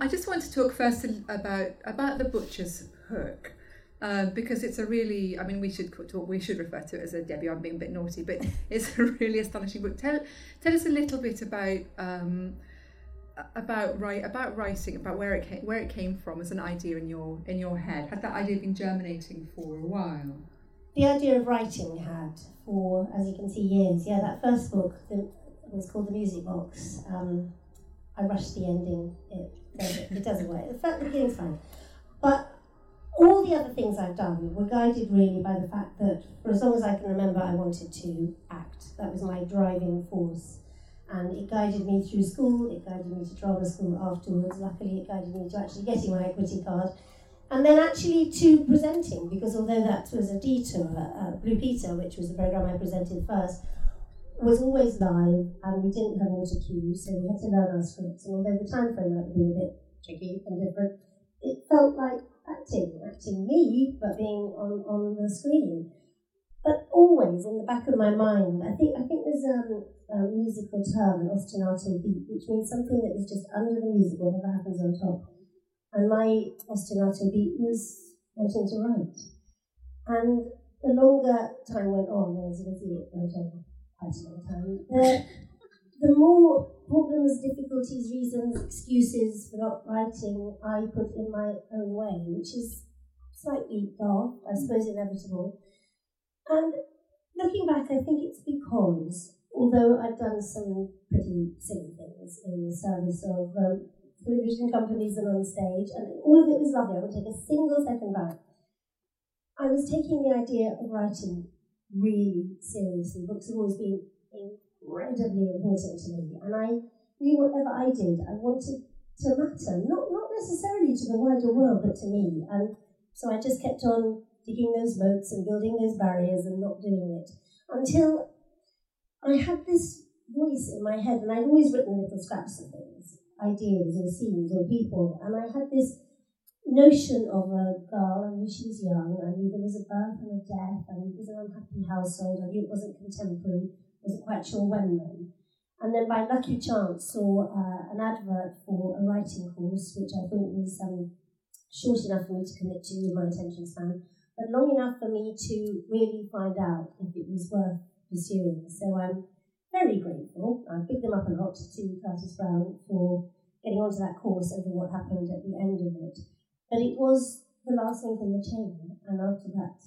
I just want to talk first about about the butcher's hook. Um, because it's a really, I mean, we should talk, we should refer to it as a Debbie. I'm being a bit naughty, but it's a really astonishing book. Tell tell us a little bit about um, about write about writing, about where it came where it came from as an idea in your in your head. Had that idea been germinating for a while? The idea of writing had for, as you can see, years. Yeah, that first book the, was called The Music Box. Um, I rushed the ending. It, it doesn't work. The fact, the beginning's fine, but all the other things I've done were guided really by the fact that for as long as I can remember, I wanted to act. That was my driving force. And it guided me through school, it guided me to drama school afterwards. Luckily, it guided me to actually getting my equity card. And then actually to presenting, because although that was a detour, uh, Blue Peter, which was the programme I presented first, was always live and we didn't have auto cue, so we had to learn our scripts. And although the time frame might been a bit tricky and different, it felt like acting, acting me, but being on, on the screen. But always in the back of my mind, I think I think there's um, a musical term, an ostinato beat, which means something that is just under the music, whatever happens on top. And my ostinato beat was wanting to write. And the longer time went on, as you can see, it went on time, the, more problems, difficulties, reasons, excuses for not writing I put in my own way, which is slightly daft, I suppose inevitable. And looking back, I think it's because, although I've done some pretty silly things in the service of um, television companies and on stage, and all of it was lovely, I won't take a single second back. I was taking the idea of writing really seriously. Books have always been incredibly important to me. And I knew whatever I did, I wanted to matter, not, not necessarily to the wider world, but to me. And so I just kept on digging those moats and building those barriers and not doing it until I had this voice in my head, and I'd always written little scraps of things, ideas or scenes or people, and I had this notion of a girl. I knew she was young. I knew there was a birth and a death. I knew it was an unhappy household. I knew it wasn't contemporary wasn't quite sure when then. And then by lucky chance saw uh, an advert for a writing course, which I thought was um, short enough for me to commit to with my attention span, but long enough for me to really find out if it was worth pursuing. So I'm very grateful. I picked them up a lot to Curtis Brown for getting onto that course over what happened at the end of it. But it was the last link in the chain, and after that,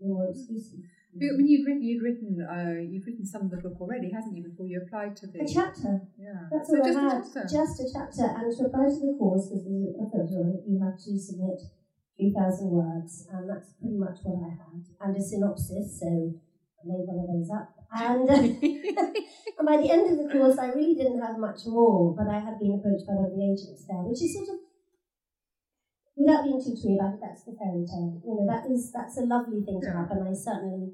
there were excuses. I mean, you've written, you've written, uh, you've written some of the book already, hasn't you? Before you applied to the a chapter. Yeah, that's so all just I had. A chapter. Just a chapter, and to apply to the course, because there's a photo you have to submit three thousand words, and that's pretty much what I had, and a synopsis. So I made one of those up, and, and by the end of the course, I really didn't have much more, but I had been approached by one of the agents there, which is sort of without being too twee about it, that's the fairy tale. You know, that is that's a lovely thing to happen. I certainly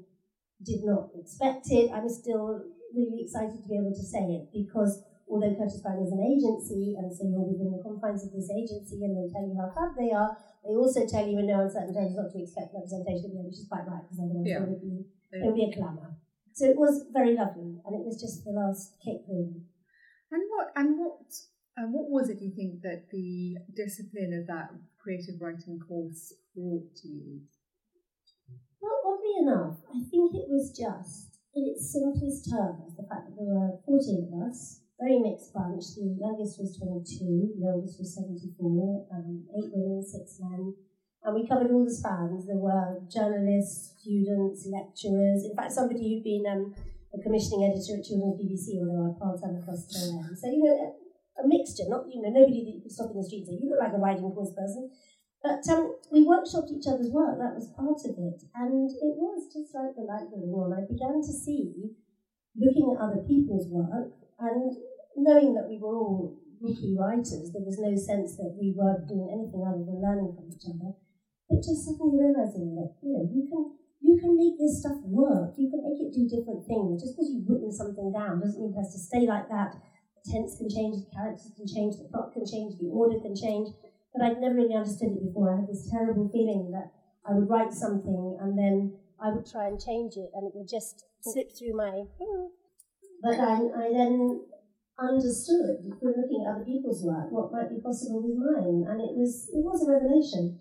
did not expect it. I'm still really excited to be able to say it because although Curtis Brown is an agency, and so you're within the confines of this agency, and they tell you how fab they are, they also tell you in no uncertain terms not to expect representation of them, which is quite right, because otherwise yeah. there would be there would be a clamour. So it was very lovely, and it was just the last kick, really. And what and what and what was it? Do you think that the discipline of that creative writing course brought to you? Well, oddly enough, I think it was just, in its simplest terms, the fact that there were 14 of us, very mixed bunch. The youngest was 22, the oldest was 74, um, eight women, six men. And we covered all the spans. There were journalists, students, lecturers. In fact, somebody who'd been um, a commissioning editor at Children's BBC, although paths haven't crossed till then. So, you know, a, mixture, not, you know, nobody that you could stop in the street and say, you look like a writing course person. But um, we workshopped each other's work, that was part of it. And it was just like the light going on. I began to see, looking at other people's work, and knowing that we were all rookie writers, there was no sense that we were doing anything other than learning from each other. But just suddenly realizing that, you know, you can you can make this stuff work. You can make it do different things. Just because you've written something down doesn't mean it has to stay like that. Tense can change, the characters can change, the plot can change, the order can change but I'd never really understood it before. I had this terrible feeling that I would write something and then I would try and change it and it would just slip through my. But I, I then understood from looking at other people's work what might be possible with mine, and it was it was a revelation.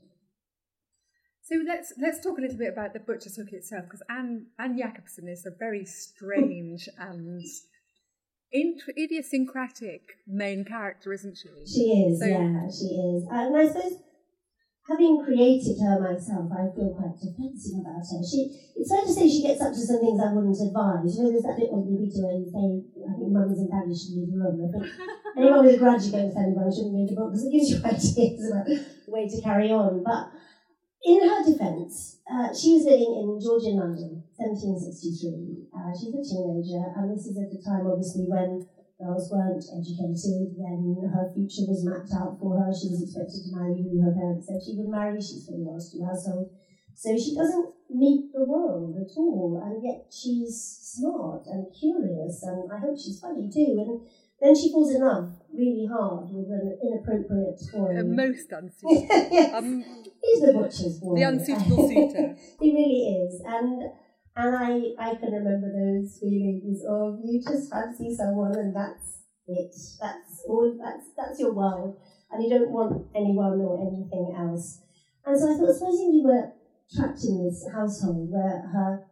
So let's let's talk a little bit about the butcher's hook itself, because Anne Anne Jacobsen is a very strange and idiosyncratic main character, isn't she? She is, so, yeah, she is. And I suppose having created her myself, I feel quite defensive about her. She, it's fair to say she gets up to some things I wouldn't advise. You know, there's that bit on the video where you say, I think mums and daddies should leave the room. I think anyone with a grudge against anyone shouldn't read the book because it gives you ideas about the way to carry on. But in her defence, uh, she was living in Georgian London, 1763. Uh, she's a teenager, and this is at a time, obviously, when girls weren't educated, when her future was mapped out for her, she was expected to marry who her parents said she would marry, she's from a well-to-do household. So she doesn't meet the world at all, and yet she's smart and curious, and I hope she's funny too. And then she falls in love really hard with an inappropriate boy. Most unsuitable. yes. Um, He's the butcher's boy. The unsuitable suitor. he really is. And and I, I can remember those feelings of you just fancy someone and that's it. That's all that's that's your world. And you don't want anyone or anything else. And so I thought, supposing you were trapped in this household where her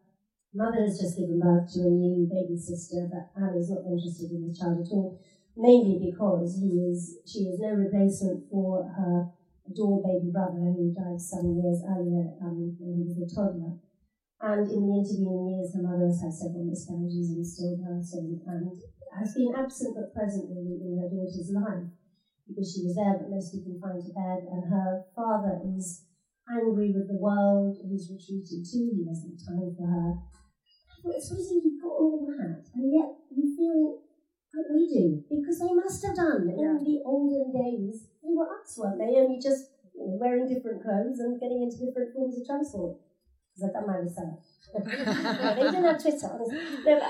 mother has just given birth to a new baby sister, but Anne is not interested in this child at all, mainly because he is she is no replacement for her adored baby brother who died some years earlier um, when he was a toddler. And in the intervening years, her mother has had several miscarriages and stillbirths and, and has been absent but present really in her daughter's life because she was there but mostly confined to bed. And her father is angry with the world, he's retreated too, he hasn't time for her. But supposing you've got all that, and yet you feel like we do, because they must have done yeah. in the olden days. They were us, weren't they? Only just you know, wearing different clothes and getting into different forms of transport because I've done my research. they didn't have Twitter. No,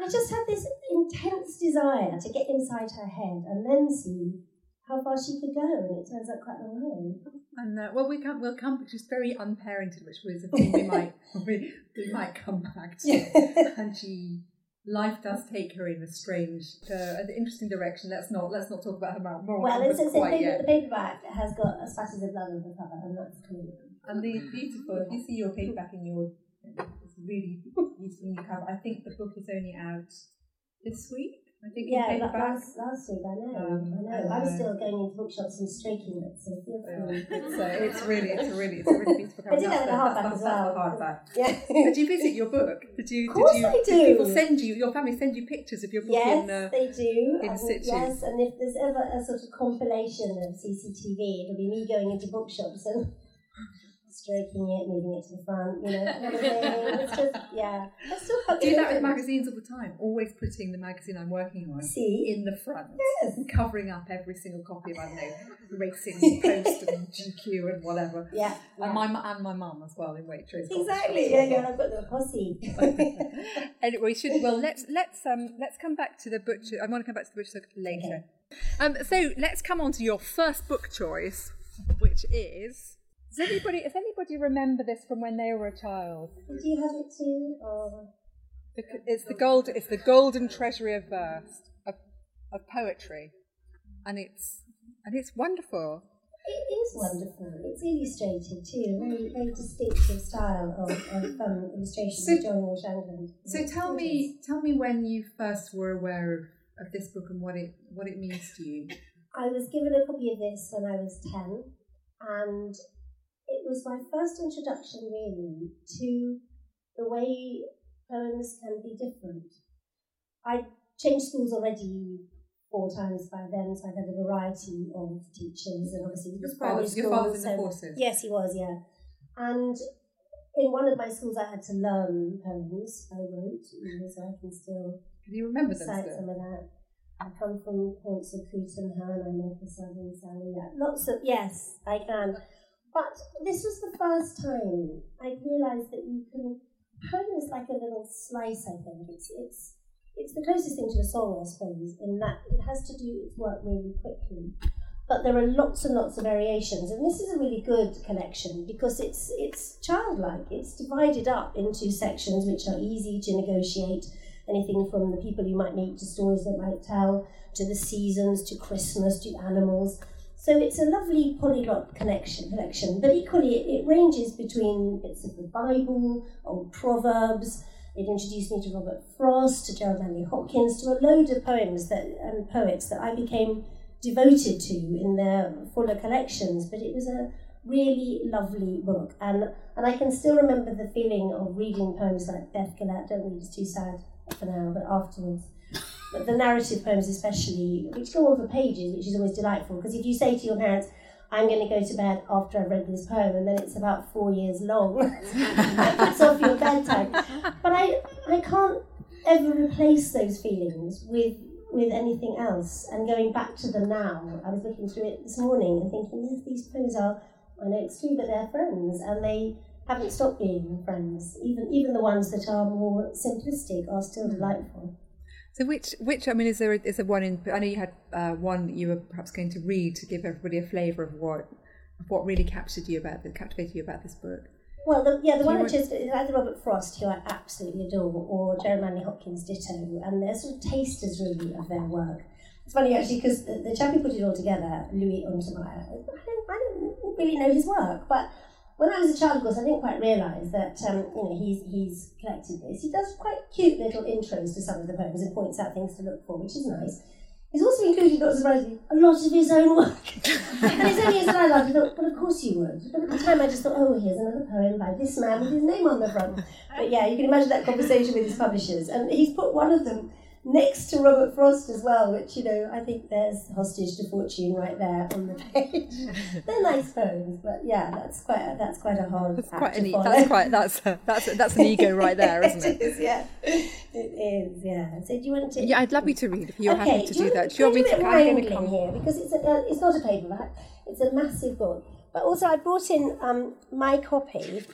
I just had this intense desire to get inside her head and then see how far she could go, and it turns out quite a long way. And uh, well, we can we'll come. She's very unparented, which was a thing we might we, we might come back to. and she life does take her in a strange, uh, an interesting direction. Let's not let's not talk about her moral Well, it's, it's, quite the paperback has got a spatters of blood on the cover, and that's clear. And the beautiful, if you see your paperback in your, it's really beautiful in your cover. I think the book is only out this week. I think yeah, last, last week, I know. Um, I know. Uh, I'm still going into bookshops and straking it, so feel free. it's, uh, it's really, it's a really, it's a really beautiful cover. I did have a hardback as well. Hardback. Yeah. did you visit your book? Did you? Of course did you, I do. Did people send you, your family send you pictures of your book yes, in uh, they do. In and situ. Yes, and if there's ever a sort of compilation of CCTV, it'll be me going into bookshops and stroking it, moving it to the front, you know, kind of thing. It's just, yeah. I still do that with magazines all the time. Always putting the magazine I'm working on See? in the front. Yes. And covering up every single copy of, I don't know, Racing Post and GQ and whatever. Yeah. And my and my mum as well in Waitrose. Exactly. Yeah, yeah. I've got the posse. anyway, we should well let's let's um let's come back to the butcher. I want to come back to the butcher later. Okay. Um, so let's come on to your first book choice, which is does anybody does anybody remember this from when they were a child? Did you have it too? Or? It's the gold. It's the golden treasury of verse of, of poetry, and it's and it's wonderful. It is wonderful. It's illustrated too, very very distinctive style of, of um, illustration so, Joan Walsh So tell me, tell me when you first were aware of, of this book and what it what it means to you. I was given a copy of this when I was ten, and it was my first introduction really to the way poems can be different. I changed schools already four times by then, so I had a variety of teachers, and obviously your father, your father's in the forces. Yes, he was. Yeah, and in one of my schools, I had to learn poems. I wrote, so I can still. Can you remember them? Cite some of that. I come from haunts of Crete and Herne. I make a southern Sally. Lots of yes, I can. But this was the first time I realised that you can poem is like a little slice. I think it's it's it's the closest thing to a song, I suppose, in that it has to do its work really quickly. But there are lots and lots of variations, and this is a really good collection because it's it's childlike. It's divided up into sections which are easy to negotiate anything from the people you might meet to stories they might tell, to the seasons, to Christmas, to animals. So it's a lovely polyglot connection, collection, but equally it, it ranges between bits of the Bible, old proverbs. It introduced me to Robert Frost, to Gerard Manley Hopkins, to a load of poems that and poets that I became devoted to in their fuller collections. But it was a really lovely book, and and I can still remember the feeling of reading poems like Beth Gelert. Don't read; it's too sad for now, but afterwards but the narrative poems especially, which go on for pages, which is always delightful. Because if you say to your parents, I'm going to go to bed after I've read this poem, and then it's about four years long, that puts off your bedtime. But I, I can't ever replace those feelings with with anything else. And going back to them now, I was looking through it this morning and thinking, yes, these poems are, I know it's true, but they're friends, and they haven't stopped being friends. Even even the ones that are more simplistic are still hmm. delightful. So which which I mean is there a, is there one in I know you had uh, one that you were perhaps going to read to give everybody a flavour of what of what really captured you about the captivated you about this book. Well, the, yeah, the one which is either Robert Frost, who I absolutely adore, or Manley Hopkins ditto, and they're sort of tasters really of their work. It's funny actually because the, the chap who put it all together, Louis Untermeyer, I don't, I don't really know his work, but when I was a child, of course, I didn't quite realise that um, you know he's he's collected this. He does quite cute little intros to some of the poems and points out things to look for, which is nice. He's also included, not surprisingly, a lot of his own work. and it's only as I I thought, well, of course you would. But at the time, I just thought, oh, here's another poem by this man with his name on the front. But yeah, you can imagine that conversation with his publishers. And he's put one of them next to Robert Frost as well, which, you know, I think there's Hostage to Fortune right there on the page. They're nice poems, but yeah, that's quite a, that's quite a hard that's quite an, That's quite, that's, a, that's, a, that's an ego right there, isn't it? it is, yeah. It is, yeah. So do you want to... Yeah, I'd love you to read if you're okay, happy to do, do that. Do you want me to... I'm going to come here, because it's, a, uh, it's not a paperback, it's a massive book. But also I brought in um, my copy,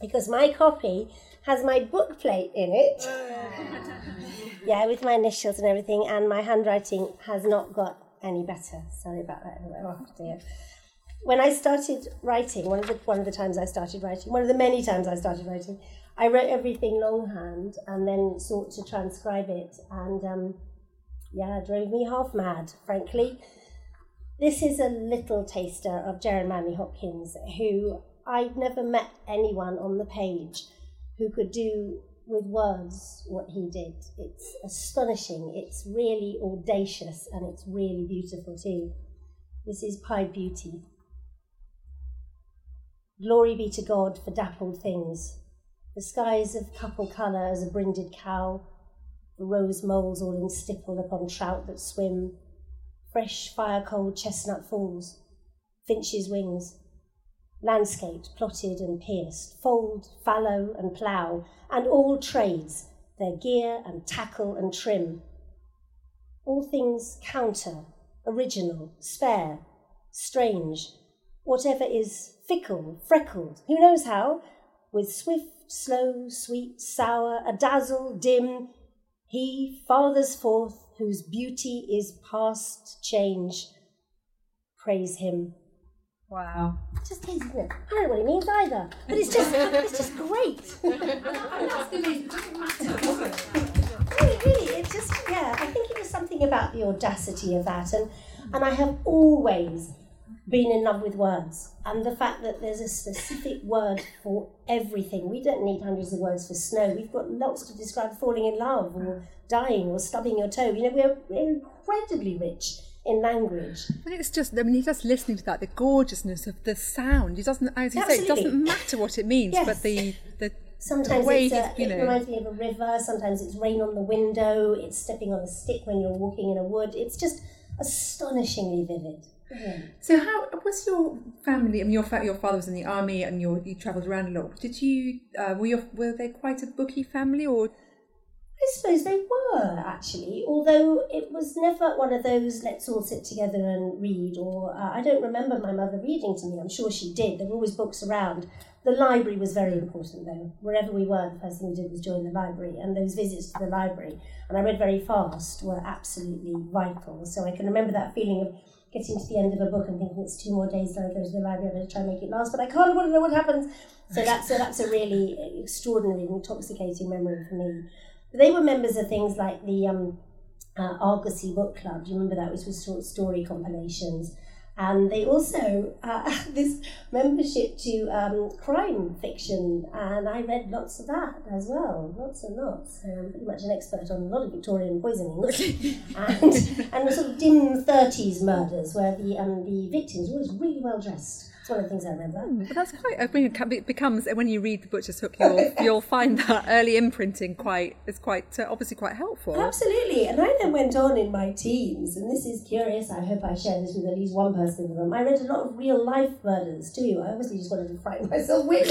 because my copy has my book plate in it. yeah, with my initials and everything, and my handwriting has not got any better. Sorry about that. Oh dear. When I started writing, one of the one of the times I started writing, one of the many times I started writing, I wrote everything longhand and then sought to transcribe it, and um, yeah, it drove me half mad, frankly. This is a little taster of Manley Hopkins, who I've never met anyone on the page who could do with words what he did. It's astonishing, it's really audacious, and it's really beautiful too. This is Pied Beauty. Glory be to God for dappled things, the skies of couple colour as a brinded cow, the rose moles all in stipple upon trout that swim, fresh fire cold chestnut falls, finches' wings, landscaped, plotted and pierced, fold, fallow and plough, and all trades, their gear and tackle and trim. All things counter, original, spare, strange, whatever is fickle, freckled, who knows how, with swift, slow, sweet, sour, a dazzle, dim, he fathers forth whose beauty is past change. Praise him. Wow. It just is, isn't it? I don't know what it means either. But it's just it's just great. really, really, it's just yeah, I think it was something about the audacity of that and and I have always been in love with words and the fact that there's a specific word for everything. We don't need hundreds of words for snow. We've got lots to describe falling in love or dying or stubbing your toe. You know, we're, we're incredibly rich in language. But it's just, I mean, just listening to that, the gorgeousness of the sound. It doesn't, as you Absolutely. say, it doesn't matter what it means, yes. but the, the Sometimes the it's a, you know. it reminds me of a river. Sometimes it's rain on the window. It's stepping on a stick when you're walking in a wood. It's just astonishingly vivid. Yeah. So, how was your family? I mean, your your father was in the army, and you you travelled around a lot. Did you uh, were your were they quite a booky family, or suppose they were actually, although it was never one of those let's all sit together and read. Or uh, I don't remember my mother reading to me. I'm sure she did. There were always books around. The library was very important though. Wherever we were, the first thing we did was join the library, and those visits to the library, and I read very fast, were absolutely vital. So I can remember that feeling of getting to the end of a book and thinking it's two more days till I go to the library. I'm going to try and make it last, but I can't. I want to know what happens. So that's a, that's a really extraordinary, intoxicating memory for me. They were members of things like the um, uh, Argosy Book Club. Do you remember that? Which was short story compilations. And they also uh, this membership to um, crime fiction, and I read lots of that as well, lots and lots. I'm pretty much an expert on a lot of Victorian poisonings and, and the sort of dim 30s murders where the, um, the victims were always really well dressed one of the things I remember. Hmm, but that's quite. I mean, it becomes when you read the Butcher's Hook, you'll you'll find that early imprinting quite is quite uh, obviously quite helpful. Absolutely, and I then went on in my teens, and this is curious. I hope I share this with at least one person in the room. I read a lot of real life murders too. I obviously just wanted to frighten myself with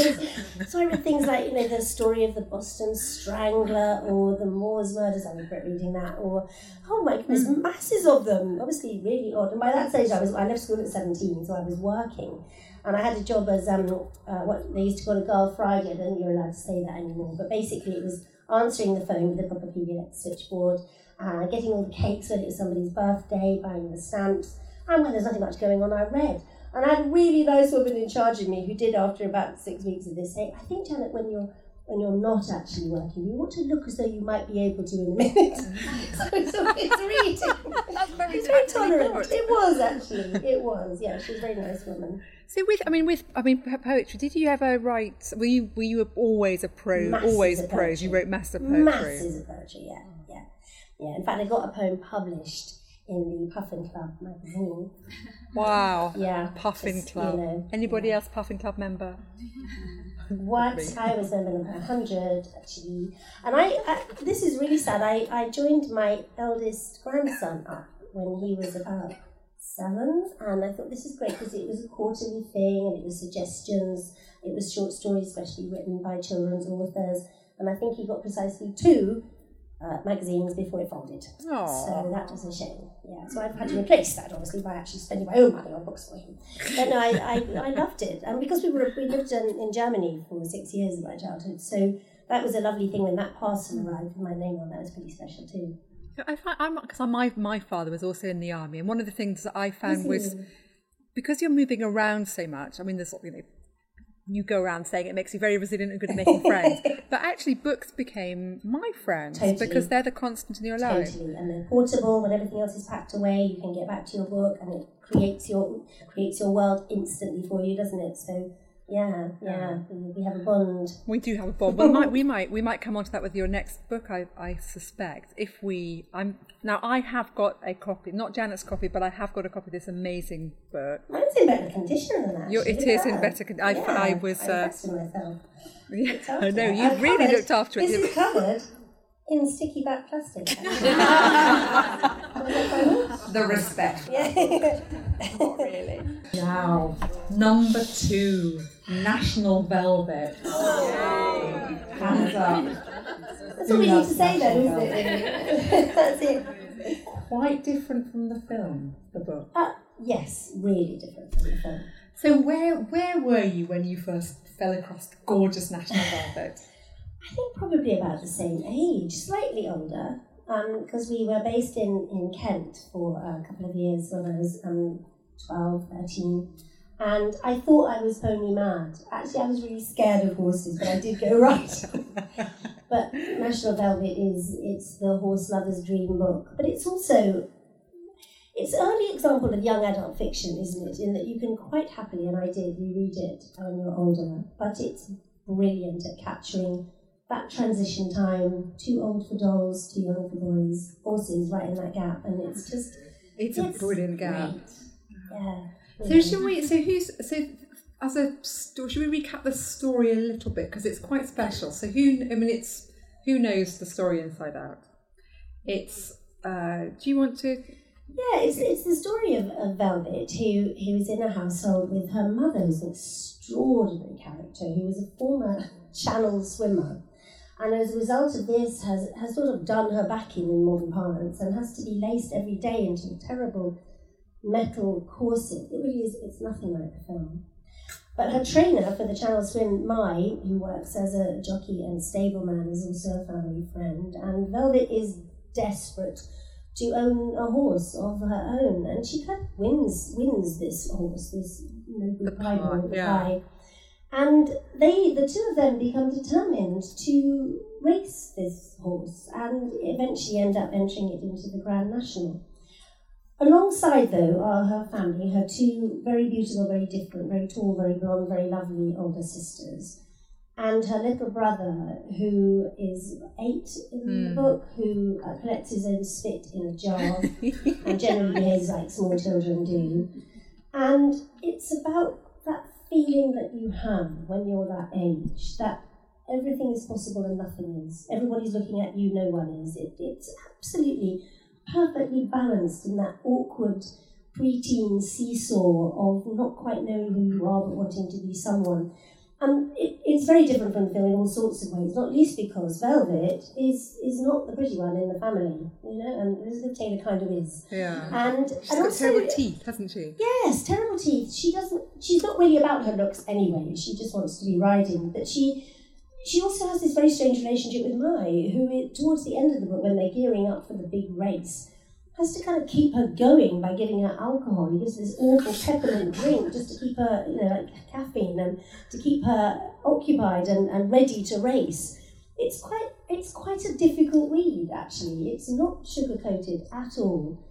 so I read things like you know the story of the Boston Strangler or the Moors murders. I regret reading that. Or oh my goodness, mm. masses of them. Obviously, really odd. And by that stage, I was I left school at seventeen, so I was working. And I had a job as um, uh, what they used to call a girl. I don't you're allowed to say that anymore. But basically, it was answering the phone with a proper PBX switchboard, uh, getting all the cakes when it was somebody's birthday, buying the stamps. And when there's nothing much going on, I read. And I had a really nice woman in charge of me who did, after about six weeks of this, say, I think, Janet, when you're when you're not actually working. You want to look as though you might be able to in a minute. so, so it's reading. That's very, it's very tolerant. It was actually. It was. Yeah, she was a very nice woman. So with, I mean, with, I mean, poetry. Did you ever write? Were you were you always a prose? Masses always a prose. You wrote mass of poetry. Masses of poetry. Yeah, yeah, yeah. In fact, I got a poem published in the Puffin Club magazine. Wow. Yeah. Puffin just, Club. You know, Anybody yeah. else Puffin Club member? what I was member number 100 actually, and I, I this is really sad. I I joined my eldest grandson up when he was about seven, and I thought this is great because it was a quarterly thing and it was suggestions. It was short stories, especially written by children's authors, and I think he got precisely two uh, magazines before it folded. Aww. So that was a shame. Yeah, so I've had to replace that obviously by actually spending my own money on books for him. But no, I, I, I loved it, and because we were we lived in, in Germany for six years of my childhood, so that was a lovely thing when that parcel arrived with my name on. That was pretty special too. I find I'm because my my father was also in the army, and one of the things that I found was because you're moving around so much. I mean, there's you know, you go around saying it makes you very resilient and good at making friends, but actually books became my friends totally. because they're the constant in your life. Totally, and they're portable. When everything else is packed away, you can get back to your book, and it creates your creates your world instantly for you, doesn't it? So yeah, yeah, we have a bond. We do have a bond. Well, might, we might we might come on to that with your next book. I, I suspect if we I'm now I have got a copy, not Janet's copy, but I have got a copy of this amazing book. Mine's in better condition than that. It is in better condition. I, yeah, I was. I uh, myself. Yeah, I know you have really covered, looked after it. This is covered in sticky back plastic. the respect. Yeah. Not really. Now, number two, National Velvet. Hands up. That's all we need to say then, isn't it? That's it. Quite different from the film, the book. Uh, yes, really different from the film. So where where were you when you first fell across gorgeous National Velvet? I think probably about the same age, slightly older, because um, we were based in, in Kent for a couple of years when I was um, 12, 13. And I thought I was pony mad. Actually, I was really scared of horses, but I did go right. but National Velvet is it's the horse lover's dream book, but it's also it's early example of young adult fiction, isn't it? In that you can quite happily, and I did reread it when you're older, but it's brilliant at capturing that transition time, too old for dolls, too young for boys, horses right in that gap, and it's just it's, it's a brilliant gap. Great. Yeah. So should we? So who's so as a story? Should we recap the story a little bit because it's quite special. So who? I mean, it's who knows the story inside out. It's. Uh, do you want to? Yeah, it's, it's the story of, of Velvet, who, who was in a household with her mother, who's an extraordinary character, who was a former channel swimmer and as a result of this has, has sort of done her back in in modern parlance and has to be laced every day into a terrible metal corset. It really is, it's nothing like the film. But her trainer for the Channel Swim, Mi, who works as a jockey and stableman, is also a family friend. And Velvet is desperate to own a horse of her own, and she kind of wins wins this horse, this noble piebald yeah. And they, the two of them, become determined to race this horse and eventually end up entering it into the Grand National. Alongside, though, are her family, her two very beautiful, very different, very tall, very blonde, very lovely older sisters, and her little brother, who is eight in the Hmm. book, who uh, collects his own spit in a jar and generally behaves like small children do. And it's about feeling that you have when you're that age, that everything is possible and nothing is. Everybody's looking at you, no one is. It, it's absolutely perfectly balanced in that awkward preteen seesaw of not quite knowing who you are but wanting to be someone. And it, it's very different from the film in all sorts of ways, not least because Velvet is is not the pretty one in the family, you know, and Elizabeth Taylor kind of is. Yeah. And, She's and got also, terrible teeth, hasn't she? Yes, terrible teeth. She doesn't. She's not really about her looks anyway. She just wants to be riding. But she, she also has this very strange relationship with Mi, who towards the end of the book, when they're gearing up for the big race, has to kind of keep her going by giving her alcohol. He gives this awful peppermint drink just to keep her, you know, like caffeine, and to keep her occupied and, and ready to race. It's quite. It's quite a difficult read, actually. It's not sugar coated at all.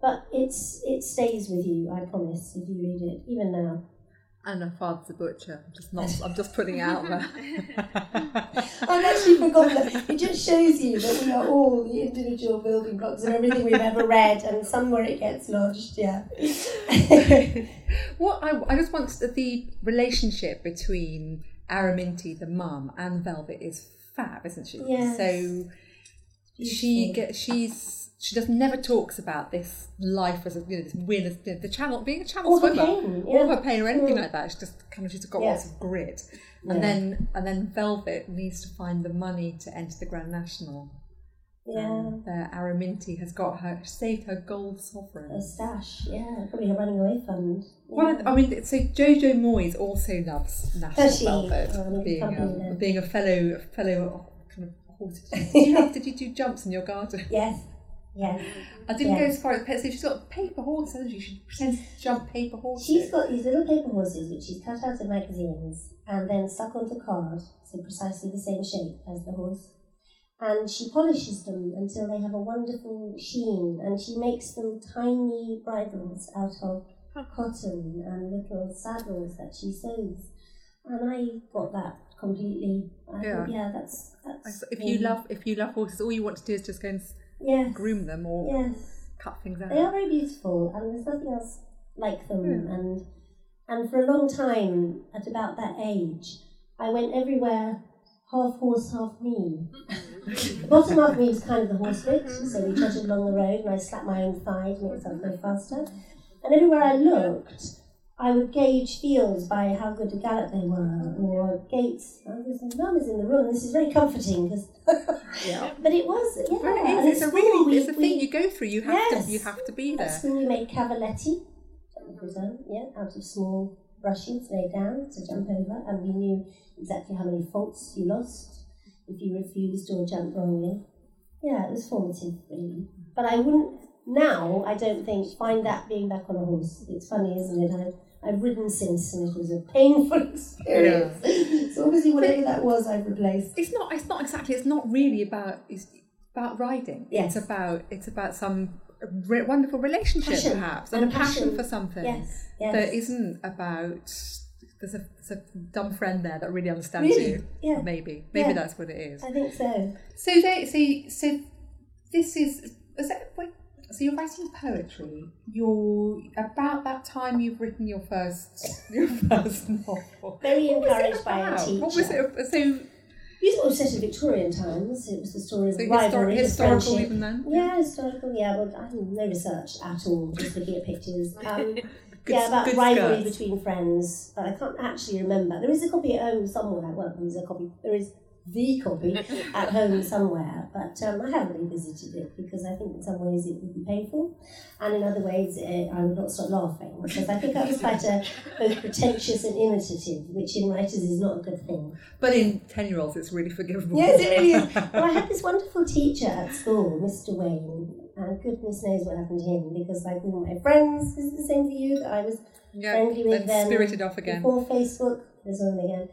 But it's it stays with you, I promise, if you read it, even now. And her father's a butcher. I'm just not. I'm just putting out there. I've actually forgotten that. It just shows you that we are all the individual building blocks of everything we've ever read, and somewhere it gets lodged, yeah. What I, I just want to- the relationship between Araminty, the mum, and Velvet is fab, isn't she? Yes. So she gets she's she just never talks about this life as a you know this win as the, the channel being a channel All swimmer pain, or yeah. her pain or anything Mm. like that. She's just kind of she's got Yeah. lots of grit. And Yeah. then and then Velvet needs to find the money to enter the Grand National. Yeah. Um, there, Araminty has got her saved her gold sovereign. A stash, yeah. Probably a running away fund. Well, I mean, so Jojo Moyes also loves National she? Velvet, Oh, being a, being a fellow fellow kind of horse. Did you, have, did you do jumps in your garden? Yes, yes. I didn't go as far as pet. So she's got paper horse, hasn't she? She pretends to jump paper horses. She's got these little paper horses which she's cut out of magazines and then stuck onto card, so precisely the same shape as the horse. And she polishes them until they have a wonderful sheen, and she makes them tiny bridles out of cotton and little saddles that she sews. And I got that completely. I Yeah. yeah, that's that's. If you love if you love horses, all you want to do is just go and yes, groom them or yes. cut things out. They are very beautiful, and there's nothing else like them. Yeah. And and for a long time, at about that age, I went everywhere, half horse, half me. Mm-hmm. the bottom half of me was kind of the horse mm-hmm. bit, so we trotted along the road, and I slapped my own thigh to make myself go faster. And everywhere I looked, I would gauge fields by how good a gallop they were, or gates. Oh, there's some numbers in the room. This is very comforting because. Yeah. But it was, yeah. It is. It's a really we- it's a we- thing you go through. You have Yes. to you have to be at there. school, we made cavaletti, yeah, out of small brushes laid down to jump over, and we knew exactly how many faults you lost if you refused or jumped wrongly. Yeah, it was formative, really. But I wouldn't now. I don't think find that being back on a horse. It's funny, isn't it? I, I've ridden since, and it was a painful experience. so obviously, whatever that was, I've replaced. It's not. It's not exactly. It's not really about. It's about riding. Yes. It's about. It's about some re- wonderful relationship, Passion. perhaps, and, And a passion, passion. for something Yes, yes. that isn't about. There's a, there's a dumb friend there that really understands Really? you. Yeah. Maybe. Maybe Yeah. that's what it is. I think so. So they. So so this is. Is that wait, so you're writing poetry. You're about that time you've written your first your first novel. Very What encouraged by a teacher. What was it? So It was set in Victorian times. It was the story of So rivalry, histor- of historical friendship. even then? Yeah, historical. Yeah, well, I did no research at all. Just looking at pictures. Um, Good- yeah, about good rivalry skirts. between friends, but I can't actually remember. There is a copy at home somewhere. Well, there is a copy. There is the copy at home somewhere, but um, I haven't revisited it because I think in some ways it would be painful, and in other ways uh, I would not stop laughing because I think I was quite a, both pretentious and imitative, which in writers is not a good thing. But in ten year olds, it's really forgivable. Yes, it really is. Well, I had this wonderful teacher at school, Mr. Wayne, and goodness knows what happened to him because, like all my friends, is the same for you that I was Yeah, friendly with then them spirited off again. before Facebook. There's on again.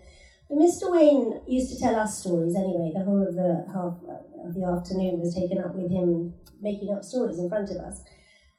But Mr. Wayne used to tell us stories anyway. The whole of the half of the afternoon was taken up with him making up stories in front of us.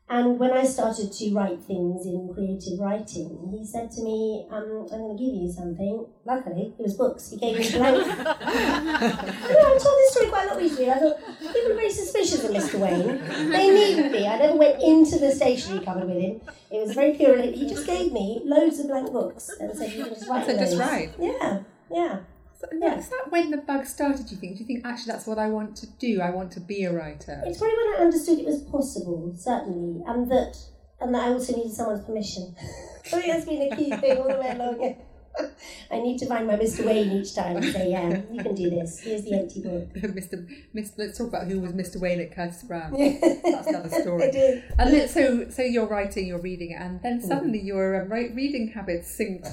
And when I started to write things in creative writing, he said to me, um, I'm going to give you something. Luckily, it was books. He gave me blank. I know, I've told this story quite a lot recently. I thought, people are very suspicious of Mr. Wayne. They needn't be. I never went into the stationery cupboard with him. It was very pure. He just gave me loads of blank books and said, you can just write So just those." write. Yeah, yeah. So, yeah, Is that when the bug started, do you think? Do you think actually that's what I want to do? I want to be a writer? It's probably when I understood it was possible, certainly, and that and that I also needed someone's permission. I think that's been a key thing all the way along. I need to find my Mr. Wayne each time and say, yeah, you can do this. Here's the empty book. Mr. Mr. Let's talk about who was Mr. Wayne at Curtis Brown. That's another story. And then, so, so you're writing, you're reading, and Mm. then suddenly your um, reading habits sink.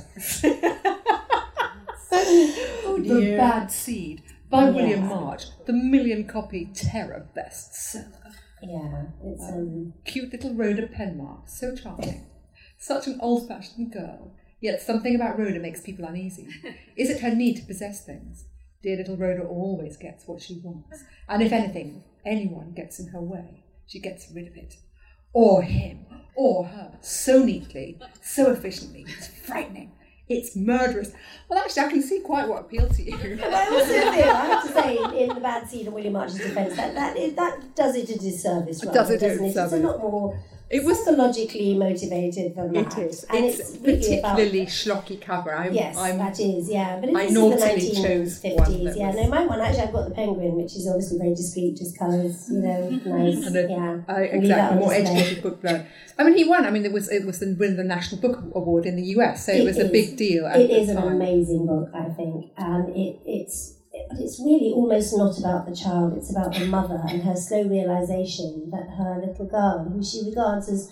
Oh the. Bad Seed by William Yeah. March, the million copy terror bestseller. Yeah, it's um. Cute little Rhoda Penmark, so charming. Such an old fashioned girl. Yet something about Rhoda makes people uneasy. Is it her need to possess things? Dear little Rhoda always gets what she wants. And if anything, anyone gets in her way, she gets rid of it. Or him, or her, so neatly, so efficiently. It's frightening. It's murderous. Well, actually, I can see quite what appealed to you. But I also feel, I have to say, in, in the Bad Seed of William March's defence, that that, is, that does it a disservice. Rather, does it a doesn't it? It's a lot more It was psychologically motivated than It that. is. and it's, it's, really about particularly schlocky cover. I'm, Yes, I'm, that is, yeah. But it I is naughtily the chose 1950s. one that yeah, was- no, my one actually I've got the penguin, which is obviously very discreet, just colours, you know, nice. And a- yeah. Uh, I, that exactly, more educated book blurb. I mean, he won. I mean, it was it was the win the National Book Award in the US, so it, It was a big deal. It is an amazing book, I think, and it, it's but it's really almost not about the child. It's about the mother and her slow realization that her little girl, who she regards as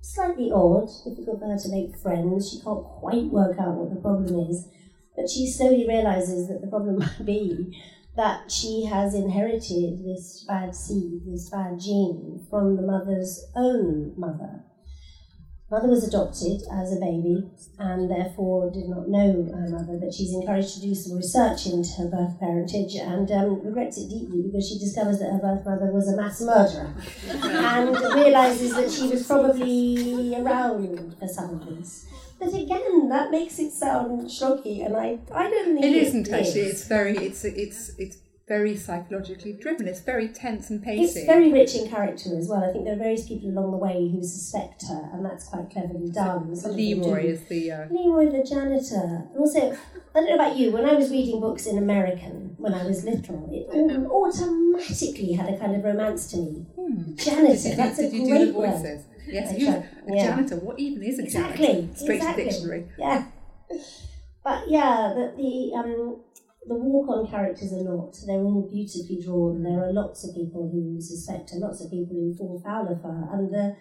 slightly odd, difficult for her to make friends, she can't quite work out what the problem is, but she slowly realizes that the problem might be that she has inherited this bad seed, this bad gene from the mother's own mother. Mother was adopted as a baby and therefore did not know her mother, but she's encouraged to do some research into her birth parentage and um, regrets it deeply because she discovers that her birth mother was a mass murderer and realizes that she was probably around for some of this. But again, that makes it sound schlocky, and I, I don't think It it isn't actually. It's very it's it's it's very psychologically driven. It's very tense and pacing. It's very rich in character as well. I think there are various people along the way who suspect her, and that's quite cleverly done. Them Leroy do. is the uh, Leroy the janitor. And also, I don't know about you, when I was reading books in American when I was little, it au- automatically had a kind of romance to me. hmm. Janitor, that's a great do the word. Yes, you, a yeah. janitor. What even is a Exactly, janitor? Straight exactly. to dictionary. Yeah. But yeah, the, the um the walk on characters are not. They're all beautifully drawn. There are lots of people who suspect her, lots of people who fall foul of her. And the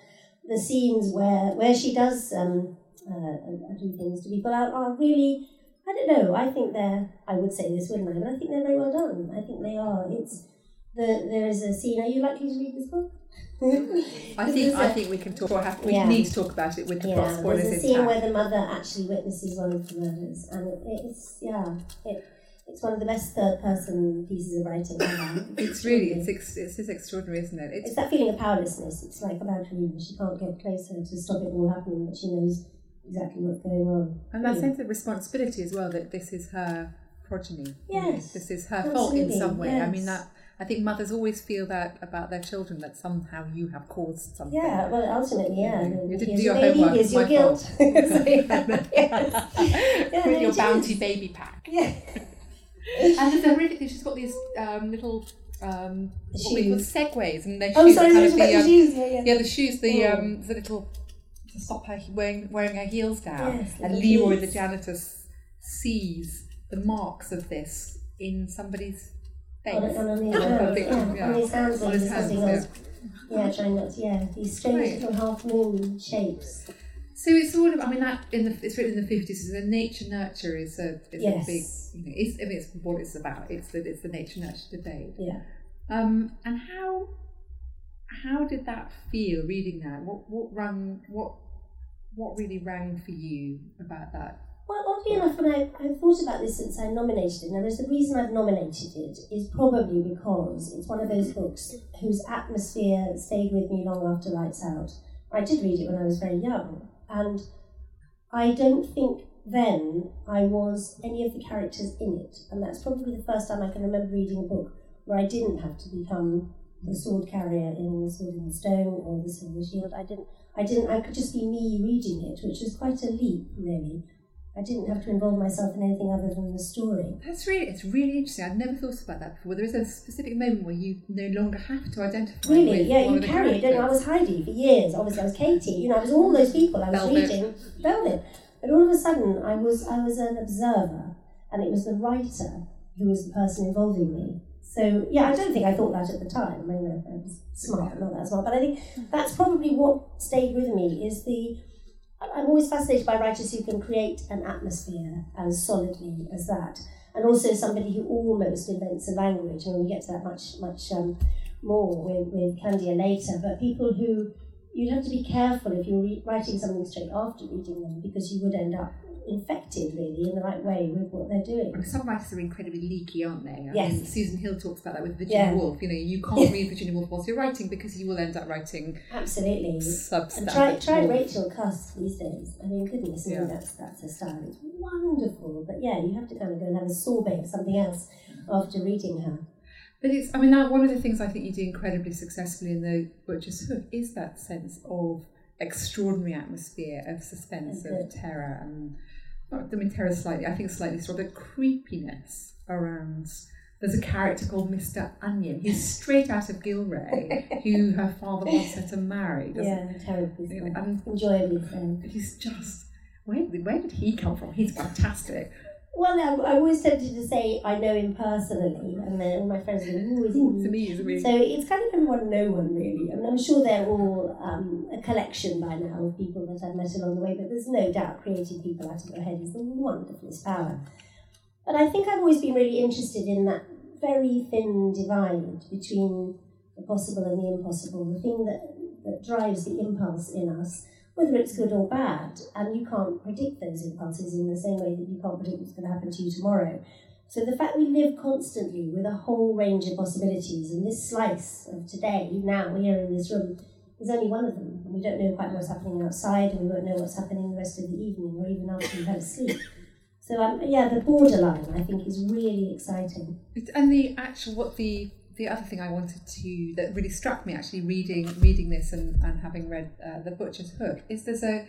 the scenes where where she does um uh, do things to people are, are really I don't know, I think they're I would say this, wouldn't I? But I think they're very well done. I think they are. It's the there is a scene are you likely to read this book? I think I think we can talk. Have, we Yeah. need to talk about it with the plot Yeah, spoilers there's a scene where the mother actually witnesses one of the murders, and it, it's yeah, it, it's one of the best third-person pieces of writing. It's really it's ex, it's just extraordinary, isn't it? It's It's that feeling of powerlessness. It's like about to read, she can't get closer to stop it all happening, but she knows exactly what's going on. and that Yeah. sense of responsibility as well that this is her progeny. Yes, this is her fault in some way. I mean that. I think mothers always feel that about their children that somehow you have caused something. Yeah, well, ultimately, yeah. You the- didn't do your homework, Here's your guilt. So, yeah. Yeah, With no, your bounty is. baby pack. Yeah. And there's a really thing. She's got these um, little um, what we call segways, and their Oh, shoes sorry, kind of about the the um, shoes. Yeah, yeah. yeah the shoes the Oh. um the little to stop her wearing wearing her heels down. Yes, and little Leroy the janitor sees the marks of this in somebody's face. On, on, on his On hands, yeah. yeah. on his hands, On his hands, yeah. on- Yeah, trying not to, yeah, these strange Right. little half moon shapes. So it's all about. I mean, that in the it's written in the fifties. The nature nurture is a is Yes. a big. You know, it's, I mean, it's what it's about. It's the it's the nature nurture debate. Yeah. Um, and how how did that feel reading that? What what rang what what really rang for you about that? Well, oddly enough, when I, I've thought about this since I nominated it, now there's the reason I've nominated it is probably because it's one of those books whose atmosphere stayed with me long after Lights Out. I did read it when I was very young, and I don't think then I was any of the characters in it, and that's probably the first time I can remember reading a book where I didn't have to become the sword carrier in the Sword in the Stone or the Silver Shield. I didn't. I didn't. I could just be me reading it, which was quite a leap, really. I didn't have to involve myself in anything other than the story. That's really it's really interesting. I've never thought about that before. There is a specific moment where you no longer have to identify. Really, with yeah, you carry it. I was Heidi for years. Obviously, I was Katie. You know, I was all those people. I was Velvet. reading Velvet, and all of a sudden, I was I was an observer, and it was the writer who was the person involving me. So yeah, I don't think I thought that at the time. I mean, I was smart, not that smart, but I think that's probably what stayed with me is the. I'm always fascinated by writers who can create an atmosphere as solidly as that, and also somebody who almost invents a language. And we get to that much much um, more with with Candia later, but people who you'd have to be careful if you're re- writing something straight after reading them because you would end up infected really in the right way with what they're doing. Some writers are incredibly leaky, aren't they? I Yes. mean, Susan Hill talks about that with Virginia Yeah. Woolf. You know, you can't read Virginia Woolf whilst you're writing because you will end up writing Absolutely. And substandard. try, try Rachel Cusk these days. I mean, goodness, Yeah. that's that's her style. It's wonderful, but yeah, you have to kind of go and have a sorbet of something else after reading her. But it's, I mean, that one of the things I think you do incredibly successfully in the Butcher's Hook is that sense of extraordinary atmosphere of suspense, of terror, and I mean, terror slightly, I think slightly strong, but creepiness around. There's a character called Mr. Onion. He's straight out of Gillray, who her father wants her to marry. Yeah, terribly so. Enjoyably so. he's just, where, where did he come from? He's fantastic. Well, I'm, I'm always tempted to say I know him personally, and then all my friends are "Ooh, is to he?" me, he's really. So it's kind of everyone, no one really. I mean, I'm sure they're all um, a collection by now of people that I've met along the way, but there's no doubt creating people out of your head is the wonderfulest power. But I think I've always been really interested in that very thin divide between the possible and the impossible, the thing that, that drives the impulse in us, whether it's good or bad. And you can't predict those impulses in the same way that you can't predict what's going to happen to you tomorrow. So the fact we live constantly with a whole range of possibilities, and this slice of today, now here in this room, is only one of them. And we don't know quite what's happening outside, and we won't know what's happening the rest of the evening, or even after a sleep. So um, yeah, the borderline I think is really exciting. And the actual what the the other thing I wanted to that really struck me actually reading reading this and, and having read uh, the Butcher's Hook is there's a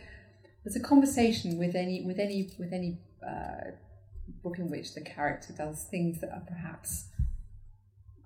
there's a conversation with any with any with any uh, book in which the character does things that are perhaps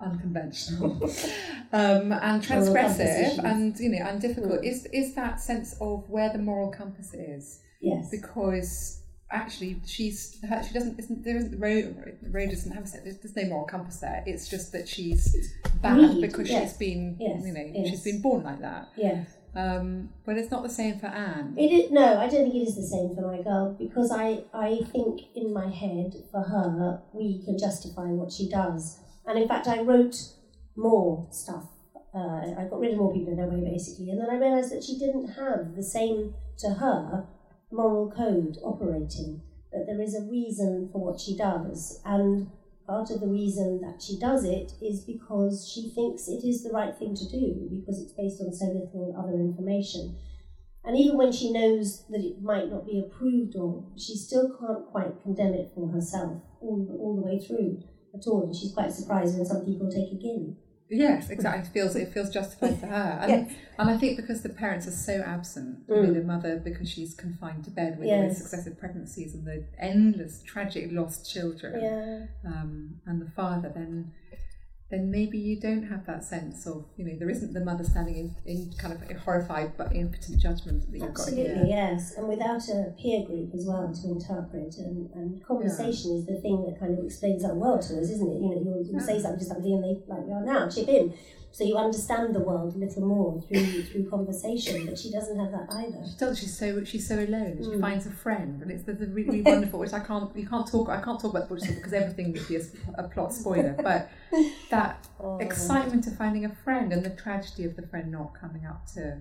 unconventional um, and transgressive and you know and difficult Mm. is is that sense of where the moral compass is Yes. because actually she's her, she doesn't isn't there isn't Ro, road doesn't have a set there's, there's no moral compass there it's just that she's bad Reed, because yes, she's been yes, you know yes. she's been born like that Yes. um, but it's not the same for Anne It is, no, I don't think it is the same for my girl because I, I think in my head for her we can justify what she does. And in fact, I wrote more stuff. Uh, I got rid of more people in her way basically, and then I realised that she didn't have the same to her moral code operating. That there is a reason for what she does, and part of the reason that she does it is because she thinks it is the right thing to do because it's based on so little other information. And even when she knows that it might not be approved or she still can't quite condemn it for herself all, all the way through at all. And she's quite surprised when some people take a gin. Yes exactly it feels it feels justified for her and, Yes. and I think because the parents are so absent Mm. the mother because she's confined to bed with Yes. successive pregnancies and the endless tragic lost children Yeah. um, and the father, then then maybe you don't have that sense of you know there isn't the mother standing in, in kind of a horrified but impotent judgment that you've got Absolutely, yes. And without a peer group as well to interpret. And, and conversation is the thing that kind of explains that well to us, isn't it? You know, you'll, you'll say something to somebody and they, like we are now, chip in. So you understand the world a little more through through conversation, but she doesn't have that either. She does. She's so she's so alone. She Mm. finds a friend, and it's the, the really wonderful. Which I can't you can't talk. I can't talk about the butcher's because everything would be a, a plot spoiler. But that Oh. excitement of finding a friend and the tragedy of the friend not coming up to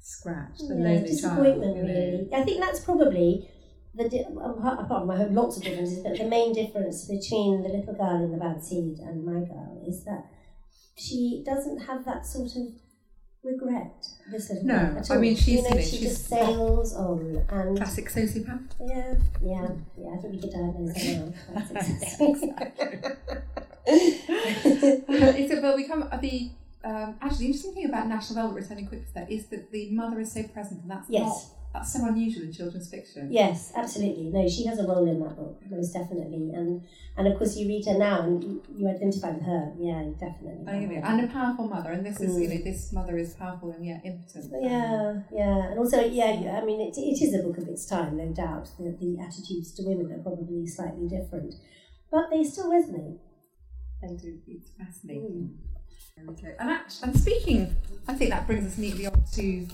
scratch, the yeah, lonely disappointment know. really. I think that's probably the di- apart from I hope lots of differences, but the main difference between the little girl in the bad seed and my girl is that she doesn't have that sort of regret. This No, at I all. mean, she's- you know, she she's- just sails on and Classic sociopath. yeah, yeah, yeah. I think we could diagnose now. That's it's a, but we come at the um, actually the interesting thing about National Velvet returning quickly to that is that the mother is so present, and that's Yes. not that's so unusual in children's fiction. Yes, absolutely. No, she has a role in that book, most definitely. And and of course, you read her now and you, you identify with her. Yeah, definitely. And, you and a powerful mother, and this is you Mm. know this mother is powerful and yet impotent. Yeah, yeah, and also, yeah, yeah, I mean, it, it is a book of its time, no doubt. The, the attitudes to women are probably slightly different, but they still resonate. They do. It's fascinating. Go. And, act- and speaking, I think that brings us neatly on to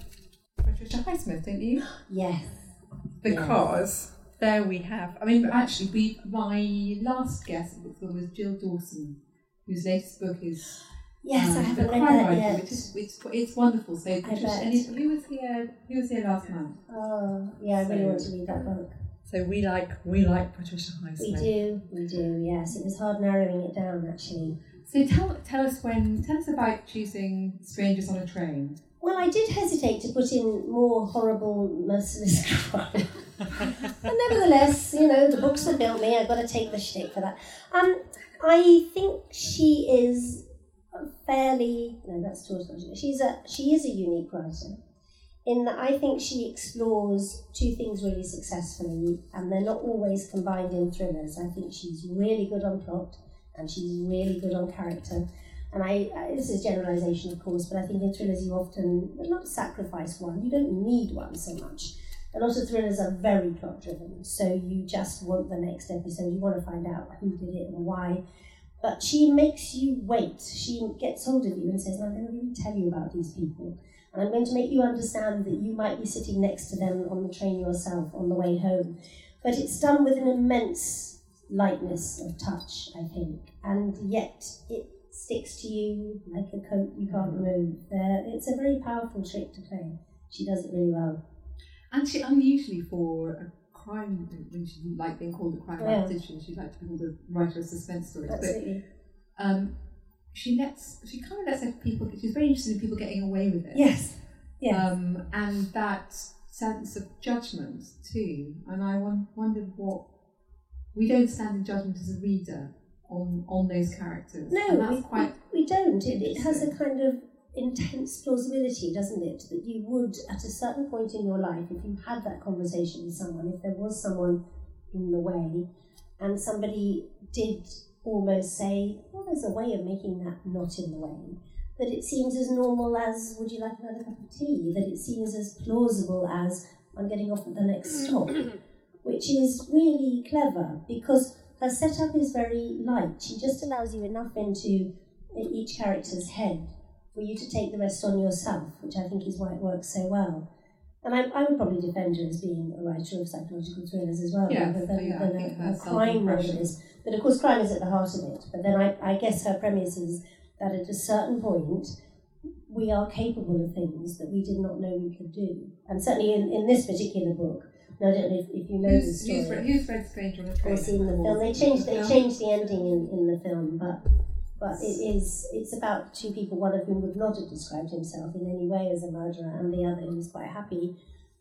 Patricia Highsmith, don't you? Yes. Because there we have. I mean, actually, we my last guest was Jill Dawson, whose latest book is Yes, I um, haven't The read that Writer, yet. which is it's, it's wonderful. So Patricia, and it- who was here? Who was here last month? Oh, yeah, I really So- want to read that book. So we like we like Patricia Highsmith. We do, we do, yes. It was hard narrowing it down, actually. So tell tell us when tell us about choosing Strangers on a Train. Well, I did hesitate to put in more horrible, merciless crime. but nevertheless, you know, the books that built me, I've got to take the shtick for that. Um, I think she is fairly no, that's tautology. She's a she is a unique writer in that I think she explores two things really successfully, and they're not always combined in thrillers. I think she's really good on plot, and she's really good on character. And I, I this is generalisation, of course, but I think in thrillers you often a sacrifice one. You don't need one so much. A lot of thrillers are very plot driven, so you just want the next episode. You want to find out who did it and why. But she makes you wait. She gets hold of you and says, "I'm going to really tell you about these people, and I'm going to make you understand that you might be sitting next to them on the train yourself on the way home." But it's done with an immense lightness of touch, I think, and yet it sticks to you like a coat you can't remove. There, it's a very powerful trick to play. She does it really well. And she unusually for a crime when she didn't like being called a crime Yeah. writer, did she? Liked to be called a writer of suspense stories. Absolutely. But um, she lets she kind of lets people. She's very interested in people getting away with it. Yes. Yes. Um, and that sense of judgment too. And I won- wondered what we don't stand in judgment as a reader on on those characters. no, we, quite we, we don't. It, it has a kind of intense plausibility, doesn't it? That you would, at a certain point in your life, if you had that conversation with someone, if there was someone in the way, and somebody did almost say, well, there's a way of making that not in the way, that it seems as normal as, would you like another cup of tea? That it seems as plausible as, I'm getting off at the next stop, which is really clever because her setup is very light. She just allows you enough into each character's head for you to take the rest on yourself, which I think is why it works so well. And I, I would probably defend her as being a writer of psychological thrillers as well, Yeah, rather than, yeah, than a, a crime novelist. But of course, crime is at the heart of it. But then I, I guess her premise is that at a certain point, we are capable of things that we did not know we could do. And certainly in, in this particular book, now I don't know if, if you know the story who's, read, who's read Stranger on a Train? or seen the film. They changed they changed the ending in, in the film, but but it is it's about two people, one of whom would not have described himself in any way as a murderer, and the other who was quite happy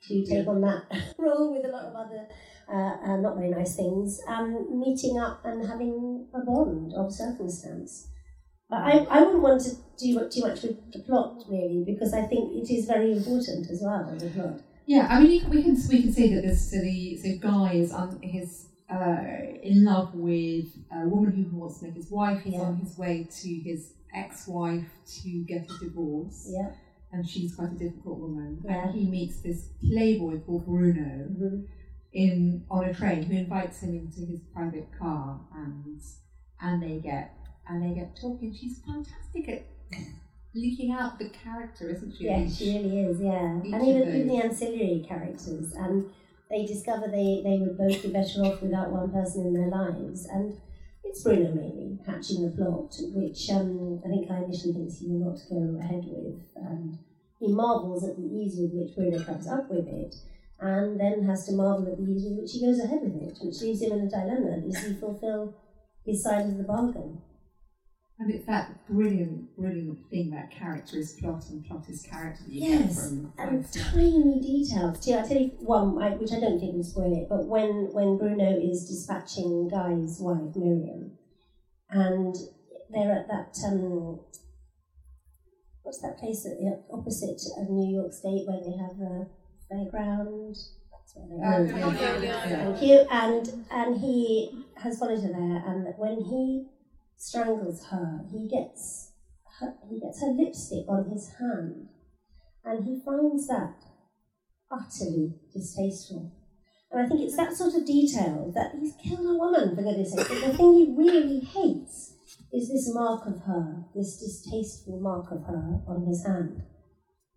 to take on that role with a lot of other uh, uh, not very nice things, um, meeting up and having a bond of circumstance. But I, I wouldn't want to do too much with the plot really because I think it is very important as well the plot. Yeah, I mean, you we can we can say that this so the so Guy is on his uh, in love with a woman who wants to make his wife. He's Yeah. on his way to his ex-wife to get a divorce, Yeah. and she's quite a difficult woman. Yeah. And he meets this playboy called Bruno hmm in on a train who invites him into his private car, and and they get and they get talking. She's fantastic at leaking out the character, isn't she? Yeah, Each- she really is, yeah. and even, even the ancillary characters. And they discover they, they would both be better off without one person in their lives. And it's Bruno mainly hatching the plot, which um, I think I initially thinks he will not go ahead with. And he marvels at the ease with which Bruno comes up with it, and then has to marvel at the ease with which he goes ahead with it, which leaves him in a dilemma. Does he fulfill his side of the bargain? And it's that brilliant, brilliant thing that character is plot and plot is character you Yes, from and tiny details. See, I'll tell you one, I, which I don't think will spoil it, but when when Bruno is dispatching Guy's wife Miriam, and they're at that um, what's that place at the opposite of New York State where they have a fairground. That's where they Oh, are. yeah, yeah, yeah. Thank you. And and he has followed her there, and when he strangles her, he gets her, he gets her lipstick on his hand, and he finds that utterly distasteful. And I think it's that sort of detail that he's killed a woman for goodness sake. But the thing he really hates is this mark of her, this distasteful mark of her on his hand.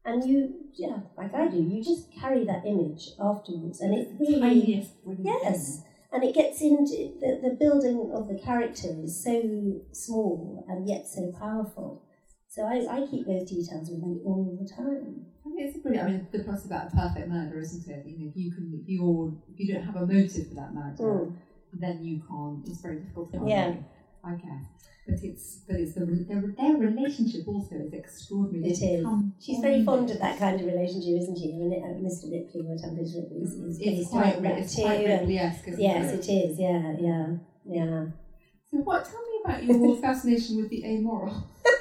And you, yeah, like I do, you just carry that image afterwards, and it really Tiniest Yes. And it gets into the, the building of the character is so small and yet so powerful. So I, I keep those details with me all the time. I mean, it's brilliant. I mean, the plot's about a perfect murder, isn't it? You know, if you can, if you're, if you don't have a motive for that murder, Mm. then you can't. It's very difficult. To Yeah. I guess. But it's, but it's the their, their relationship also is extraordinary. It is. She's very fond of that kind of relationship, isn't she? I mean, uh, Mr. Ripley, what Ambridge Ripley is, is It's quite, that it's too. quite Ripley-esque, yes, it? it is. Yeah, yeah, yeah. So, what? Tell me about your fascination with the amoral.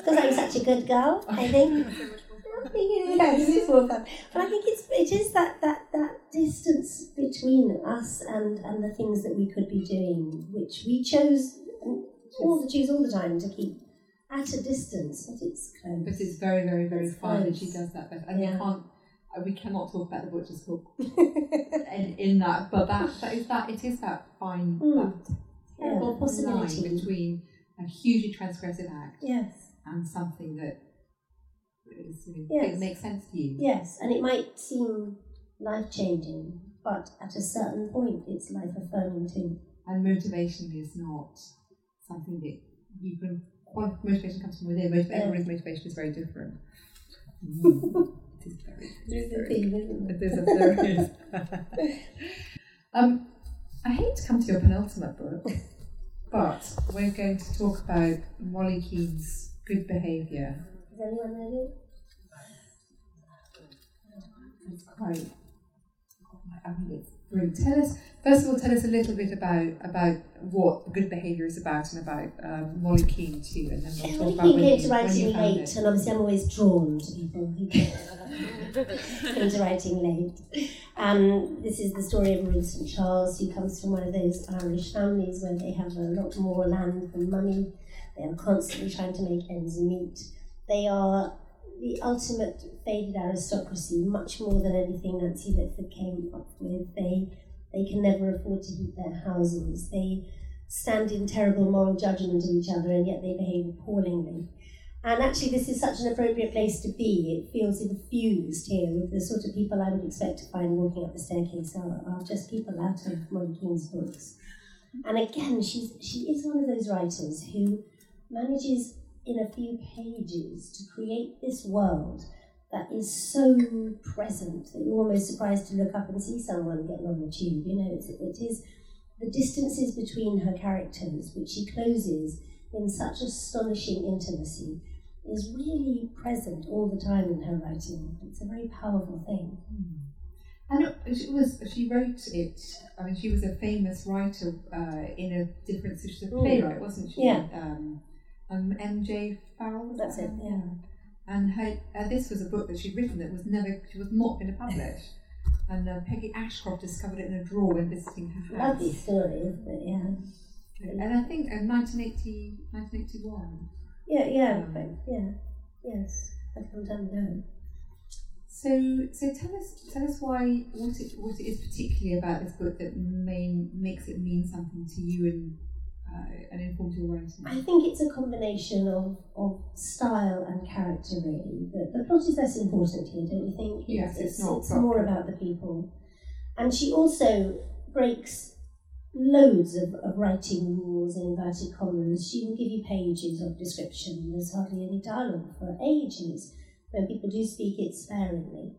Because I'm such a good girl, I think. yes, it's more fun. But I think it's it is that, that, that distance between us and, and the things that we could be doing, which we chose all the choose all the time to keep at a distance, but it's close. But it's very, very, very It's fun, and she does that best. And Yeah. we can't, uh, we cannot talk about the Butcher's Hook in, in that, but that, that is that. It is that fine, Mm. that Yeah, possibility. line between a hugely transgressive act yes, and something that is, you Yes. makes sense to you. yes, and it might seem life changing, but at a certain point, it's life affirming too. And motivation is not something that you can. Motivation comes from within. Motiv- Yeah. Everybody's motivation is very different. Mm. it is very. it is very thing, isn't It is a there is. um, I hate to come to your penultimate book, but we're going to talk about Molly Keane's Good Behaviour. Is anyone ready? It's quite. I think it's brilliant. Tell us first of all. Tell us a little bit about about what Good Behaviour is about and about um, Molly Keane too, and then we'll Yeah, talk when about he when came to when writing you late, it. and obviously I'm always drawn to people who came to writing late. Um, this is the story of Marie St Charles, who comes from one of those Irish families where they have a lot more land than money. They are constantly trying to make ends meet. They are the ultimate faded aristocracy, much more than anything Nancy Mitford came up with. They they can never afford to heat their houses. They stand in terrible moral judgment of each other, and yet they behave appallingly. And actually, this is such an appropriate place to be. It feels infused here with the sort of people I would expect to find walking up the staircase are, are just people out of Molly Keane's books. And again, she's she is one of those writers who manages in a few pages to create this world that is so present that you're almost surprised to look up and see someone getting on the tube. You know, it's, it is the distances between her characters, which she closes in such astonishing intimacy, is really present all the time in her writing. It's a very powerful thing. And it she was she wrote it. I mean, she was a famous writer uh, in a different. Was a Mm. playwright, wasn't she? Yeah. Um, um, M.J. Farrell. That's that it, her? yeah. And her, uh, this was a book that she'd written that was never. She was not going to publish. And uh, Peggy Ashcroft discovered it in a drawer when visiting her house. Lovely story, isn't it? Yeah. And I think uh, 1980, 1981. Yeah, yeah, Um, but yeah, yes. I come down now. So, so tell us, tell us why what it what it is particularly about this book that main makes it mean something to you and uh, and informed your writing? I think it's a combination of, of style and character, really. The, the plot is less important here, don't you think? Yes, it's it's, not it's more about the people. And she also breaks loads of, of writing rules in inverted commas. She will give you pages of description. There's hardly any dialogue for ages. When people do speak it sparingly.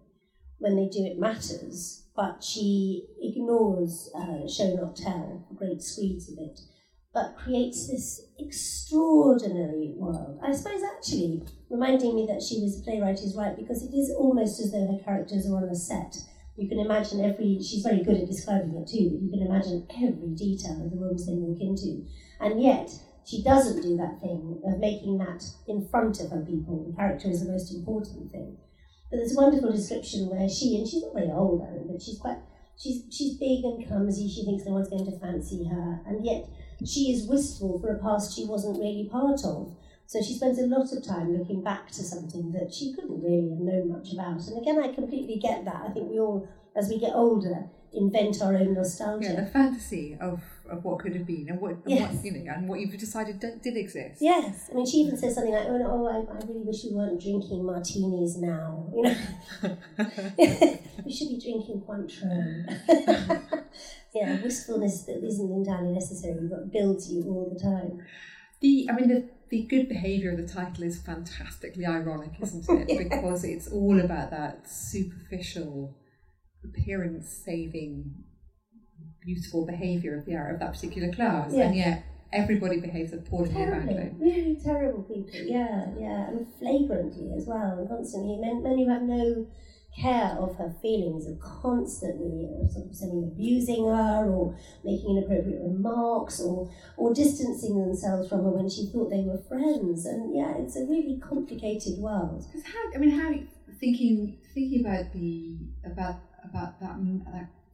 When they do, it matters. But she ignores uh, show not tell, great squeeze of it, but creates this extraordinary world. I suppose actually reminding me that she was a playwright is right because it is almost as though her characters are on a set. You can imagine every, she's very good at describing it too, but you can imagine every detail of the rooms they walk into. And yet, she doesn't do that thing of making that in front of her people. The character is the most important thing. But there's a wonderful description where she, and she's not very old, Aroon, but she's quite, she's, she's big and clumsy, she thinks no one's going to fancy her, and yet she is wistful for a past she wasn't really part of. So she spends a lot of time looking back to something that she couldn't really have known much about. And again, I completely get that. I think we all, as we get older, invent our own nostalgia. Yeah, the fantasy of, of what could have been and what, and Yes. what you know and what you've decided did, did exist. Yes, I mean, she even says something like, "Oh, no, oh I, I really wish we weren't drinking martinis now." You know, we should be drinking Cointreau. yeah, wistfulness that isn't entirely necessary, but builds you all the time. The I mean the the good behaviour of the title is fantastically ironic, isn't it? Yeah. Because it's all about that superficial appearance saving beautiful behaviour of the of that particular class. Yeah. And yet everybody behaves appallingly badly. really terrible people. Yeah, yeah, and flagrantly as well, and constantly. Men, men who have no care of her feelings are constantly uh, sort of semi abusing her or making inappropriate remarks or or distancing themselves from her when she thought they were friends. And yeah, it's a really complicated world. Because how I mean how thinking thinking about the about about that,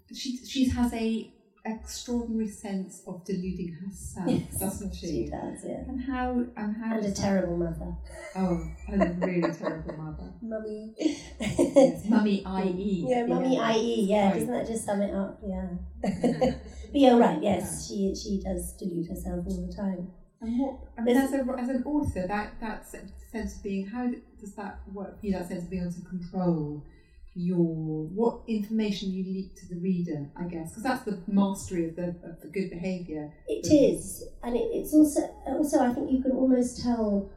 that she she has a extraordinary sense of deluding herself, doesn't she she? does, yeah. And how and how And a does that- terrible mother. Oh, a really terrible mother. Mummy. Yes, mummy, i.e. Yeah, mummy, i.e. Yeah, Right. doesn't that just sum it up? Yeah. but you're right. Yes, she she does delude herself all the time. And what I mean, as, a, as an author, that that sense of being, how does that work for you? That sense of being able to control your what information you leak to the reader, I guess, because that's the mastery of the of the good behaviour. It is, and it, it's also also I think you can almost tell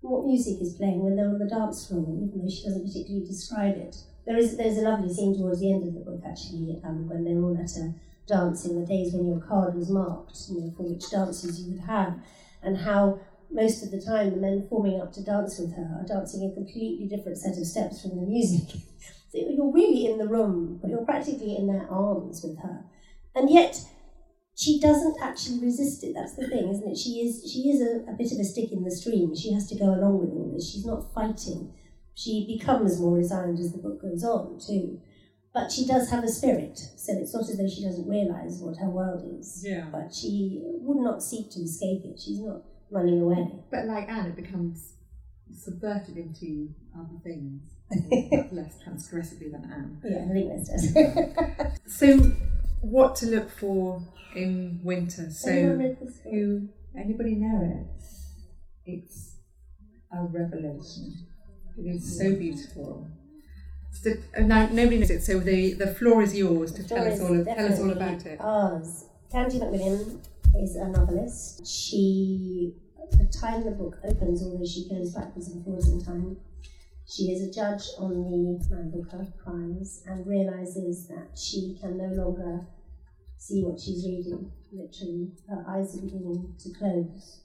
what music is playing when they're on the dance floor, even though she doesn't particularly describe it. There is there's a lovely scene towards the end of the book actually, um, when they're all at a dance in the days when your card was marked, you know, for which dances you would have, and how most of the time the men forming up to dance with her are dancing a completely different set of steps from the music. so you're really in the room, but you're practically in their arms with her, and yet she doesn't actually resist it. That's the thing, isn't it? She is she is a, a bit of a stick in the stream. She has to go along with all this. She's not fighting. She becomes more resigned as the book goes on too. But she does have a spirit, so it's not as though she doesn't realise what her world is. Yeah. But she would not seek to escape it. She's not running away. But like Anne, it becomes subverted into other things, less transgressively than Anne. Yeah, I think that's does. So, what to look for in winter? So. Anyone read this book? Who anybody know it? It's a revelation. It is so beautiful. So, uh, now nobody knows it, so the, the floor is yours to tell us all tell us all about it. Ours. Candia McWilliams is a novelist. She, the time the book opens, although she goes backwards and forwards in time, she is a judge on the um, Man Booker Prize and realizes that she can no longer see what she's reading. Literally, her eyes are beginning to close.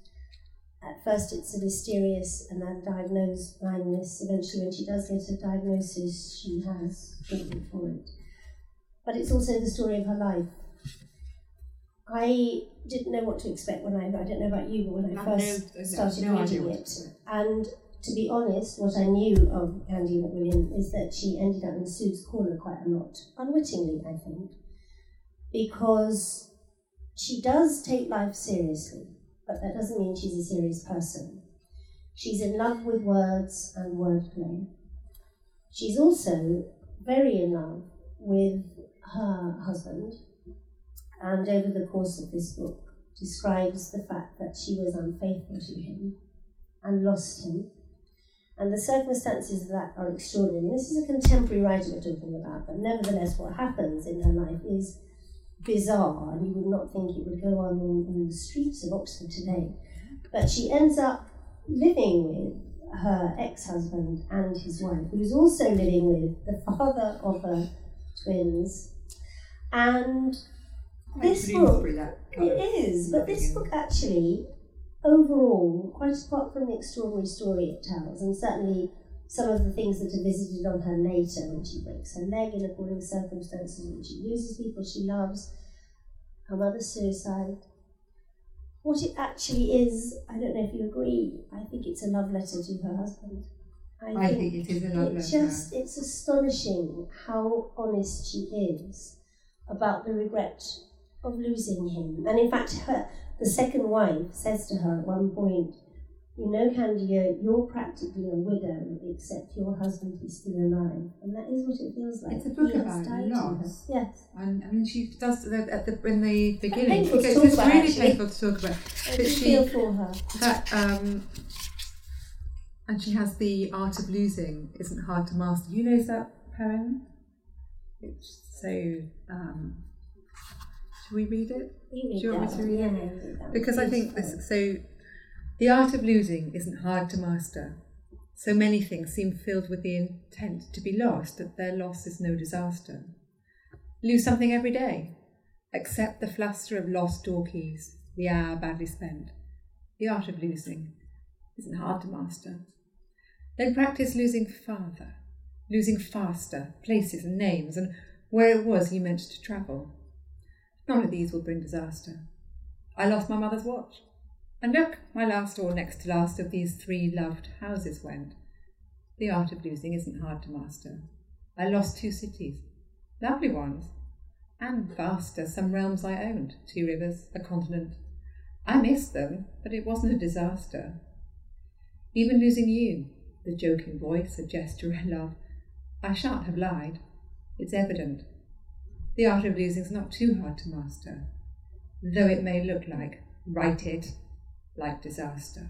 At first, it's a mysterious and undiagnosed blindness. Eventually, when she does get a diagnosis, she has treatment for it. But it's also the story of her life. I didn't know what to expect when I, I don't know about you, but when I I've first no- started no idea reading it, and to be honest, what I knew of Candia McWilliams is that she ended up in Pseuds Corner quite a lot, unwittingly, I think, because she does take life seriously, but that doesn't mean she's a serious person. She's in love with words and wordplay. She's also very in love with her husband, and over the course of this book, describes the fact that she was unfaithful to him and lost him. And the circumstances of that are extraordinary. This is a contemporary writer we're talking about, but nevertheless, what happens in her life is bizarre, and you would not think it would go on in, in the streets of Oxford today. But she ends up living with her ex husband and his wife, who is also living with the father of her twins. And this book, it is, but this book actually, overall, quite apart from the extraordinary story it tells, and certainly some of the things that are visited on her later when she breaks her leg in appalling circumstances, when she loses people she loves, her mother's suicide. What it actually is, I don't know if you agree, I think it's a love letter to her husband. I think it is a love letter. just it's astonishing how honest she is about the regret of losing him. And in fact her the second wife says to her at one point, you know, Candia, you're practically a widow, except your husband is still alive. And that is what it feels like. It's a book He about loss. Yes. And I mean, she does that at the in the beginning. it's talk it's about, really actually. painful to talk about. I But she- feel for her. That um, and she has the art of losing isn't hard to master. You know that poem? It's so. Um, should we read it? Read Do you want me to read Yeah, it? Because I think this. So, the art of losing isn't hard to master. So many things seem filled with the intent to be lost that their loss is no disaster. Lose something every day. Accept the fluster of lost door keys, the hour badly spent. The art of losing isn't hard to master. Then practice losing farther, losing faster, places and names, and where it was you meant to travel. None of these will bring disaster. I lost my mother's watch. And look, my last or next to last of these three loved houses went. The art of losing isn't hard to master. I lost two cities, lovely ones, and vaster, some realms I owned, two rivers, a continent. I missed them, but it wasn't a disaster. Even losing you, the joking voice, a gesture I love, I shan't have lied. It's evident. The art of losing is not too hard to master, though it may look like, write it, like disaster.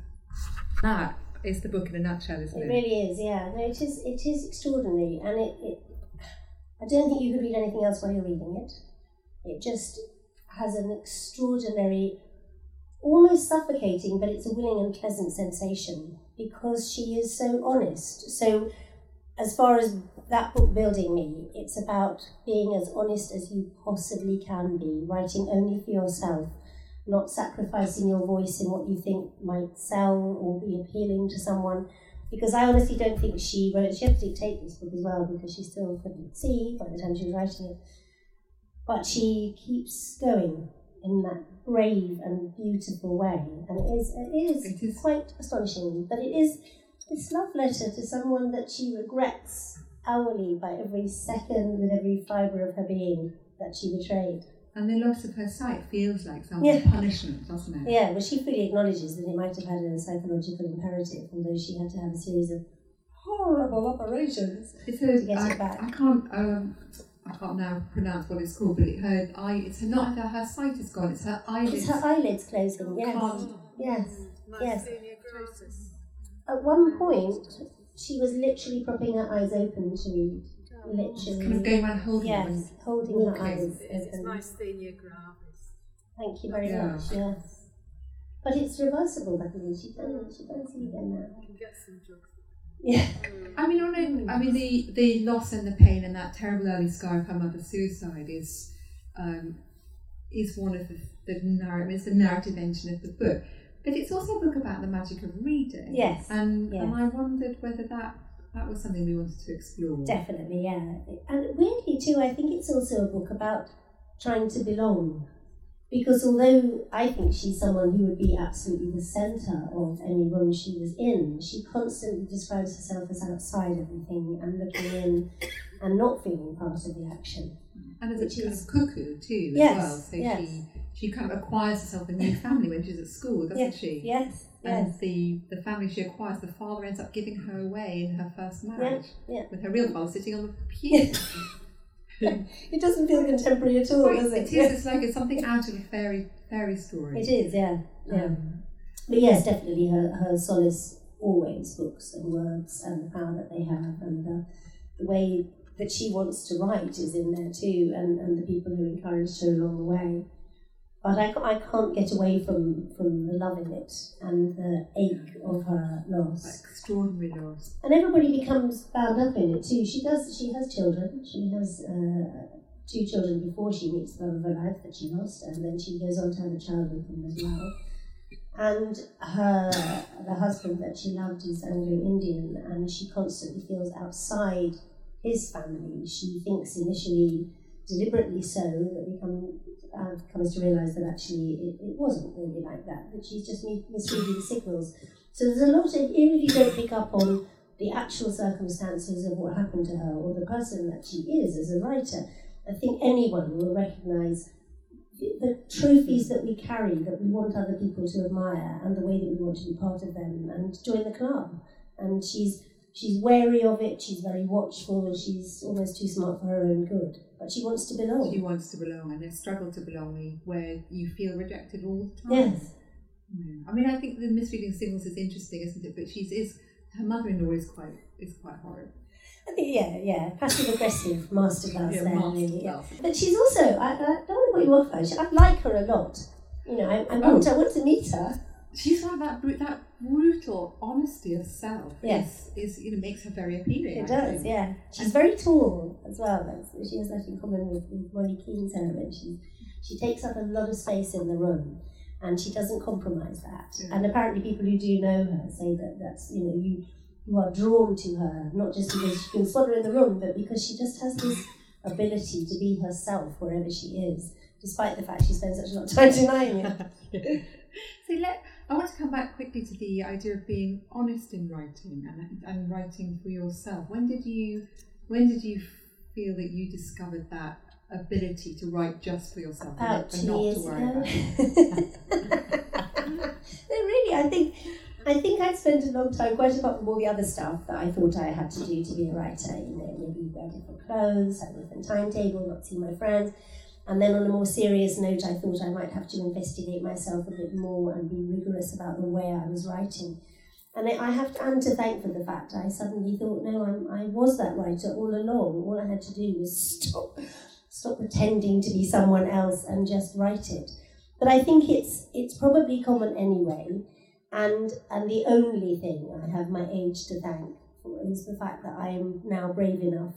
That is the book in a nutshell, isn't It it? really is, yeah. No, it is. It is extraordinary, and it, it. I don't think you could read anything else while you're reading it. It just has an extraordinary, almost suffocating, but it's a willing and pleasant sensation because she is so honest. So, as far as that book building me, it's about being as honest as you possibly can be, writing only for yourself, not sacrificing your voice in what you think might sell or be appealing to someone. Because I honestly don't think she wrote, she had to dictate this book as well because she still couldn't see by the time she was writing it. But she keeps going in that brave and beautiful way. And it is, it is, It is. quite astonishing. But it is this love letter to someone that she regrets hourly by every second with every fibre of her being that she betrayed. And the loss of her sight feels like some Yeah. punishment, doesn't it? Yeah, well, she fully acknowledges that it might have had a psychological imperative, although she had to have a series of horrible operations. It's her, To get I, it back. I can't um, I can't now pronounce what it's called, but it, her eye it's not her, her sight is gone, it's her eyelids. It's her eyelids closing, yes. Can't- Yes, yes. At one point, she was literally propping her eyes open to read. Literally. kind of going around holding them. Yes, holding her eyes It's open. myasthenia gravis. Thank you very Yeah. much, yes. But it's reversible, Becky. She doesn't, she doesn't see again now. I can get some drugs. Yeah. I mean, on a, I mean, the, the loss and the pain and that terrible early scar of her mother's suicide is um, is one of the, the narrative. It's the narrative engine of the book, but it's also a book about the magic of reading. Yes, and yes. and I wondered whether that that was something we wanted to explore. Definitely, yeah. And weirdly, too, I think it's also a book about trying to belong. Because although I think she's someone who would be absolutely the centre of any room she was in, she constantly describes herself as outside everything and looking in and not feeling part of the action. And as Which a is- cuckoo too, Yes, as well. So yes. she she kind of acquires herself a new family when she's at school, doesn't yes, she? yes, And yes. the, the family she acquires, the father ends up giving her away in her first marriage, yeah. with her real father sitting on the pew. it doesn't feel contemporary at all, Right, does it it? is. It's like it's something out of a fairy fairy story. It is, yeah. yeah. Um, But yes, definitely her, her solace always books and words and the power that they have and uh, the way that she wants to write is in there too and, and the people who encouraged her along the way. But I, I can't get away from, from the love in it and the ache of her loss. extraordinary loss. And everybody becomes bound up in it too. She does. She has children. She has uh, two children before she meets the love of her life that she lost, and then she goes on to have a child with him as well. And her the husband that she loved is Anglo-Indian, and she constantly feels outside his family. She thinks initially, deliberately so, that we come uh, comes to realise that actually it, it wasn't really like that. That she's just mi- misreading signals. So there's a lot of even if you don't pick up on the actual circumstances of what happened to her or the person that she is as a writer, I think anyone will recognise the the trophies that we carry that we want other people to admire and the way that we want to be part of them and join the club. And she's she's wary of it, she's very watchful, and she's almost too smart for her own good. But she wants to belong. She wants to belong, and a struggle to belong where you feel rejected all the time. Yes. Yeah. I mean, I think the misreading signals is interesting, isn't it? But she's is her mother-in-law is quite is quite horrid. I think yeah, yeah. Passive aggressive masterclass Yeah, there, really. Yeah. But she's also I, I don't know what you off her. She, I like her a lot. You know, I, I want oh. I want to meet her. She's like that that brutal honesty of self. Yes. is, is you know makes her very appealing. It I does, think. yeah. She's very tall as well. That's, she has that in common with, with Molly Keane's heroine. She, she takes up a lot of space in the room and she doesn't compromise that. Yeah. And apparently people who do know her say that that's, you know, you, you are drawn to her, not just because you can her in the room, but because she just has this ability to be herself wherever she is, despite the fact she spends such a lot of time denying it. So let I want to come back quickly to the idea of being honest in writing and, and writing for yourself. When did you when did you feel that you discovered that ability to write just for yourself and About and not to worry ago. about no, really, I think I think I'd spent a long time, quite apart from all the other stuff that I thought I had to do to be a writer. You know, maybe wear different clothes, have a different timetable, not see my friends. And then on a more serious note, I thought I might have to investigate myself a bit more and be rigorous about the way I was writing. And I have to, and to thank for the fact I suddenly thought, no, I'm, I was that writer all along. All I had to do was stop, stop pretending to be someone else and just write it. But I think it's it's probably common anyway. And and the only thing I have my age to thank for is the fact that I am now brave enough.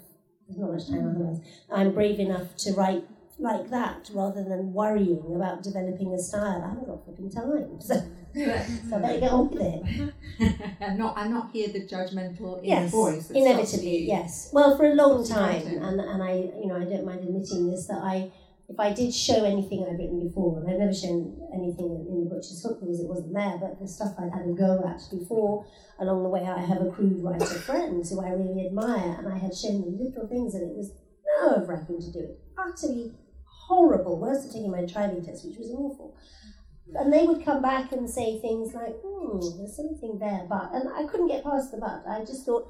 There's not much time otherwise. I'm brave enough to write like that rather than worrying about developing a style. I haven't got flipping time, so, so I better get on with it. and not and not hear the judgmental Yes, voice. inevitably, yes. Well, for a long time, and, and I, you know, I don't mind admitting this that I, if I did show anything I'd written before, and I've never shown anything in the Butcher's Hook because it wasn't there, but the stuff I'd had a go at before, along the way, I have accrued writer friends who I really admire, and I had shown them little things, and it was nerve wracking to do it, utterly horrible, worse than taking my driving test, which was awful. And they would come back and say things like, hmm, there's something there, but, and I couldn't get past the but. I just thought,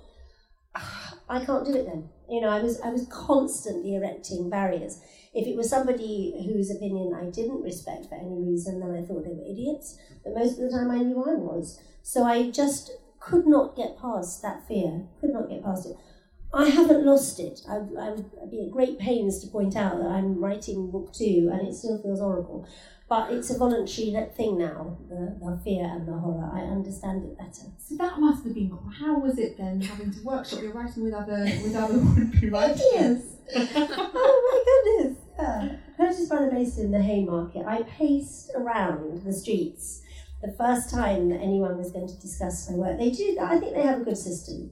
"Ah, I can't do it then. You know, I was, I was constantly erecting barriers. If it was somebody whose opinion I didn't respect for any reason, then I thought they were idiots. But most of the time I knew I was. So I just could not get past that fear, could not get past it. I haven't lost it. I, I would be at great pains to point out that I'm writing book two and it still feels horrible. But it's a voluntary thing now, the, the fear and the horror. I understand it better. So that must have been. How was it then having to workshop? You're writing with other with other would-be writers. Yes. oh my goodness. Uh, yeah. Curtis Brown based in the Haymarket. I paced around the streets the first time that anyone was going to discuss my work. They do, I think they have a good system.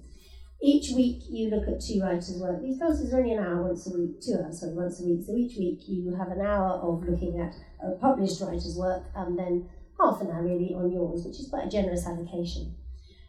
Each week you look at two writers' work. These classes are only an hour once a week, two hours, sorry, once a week. So each week you have an hour of looking at a published writer's work and then half an hour really on yours, which is quite a generous allocation.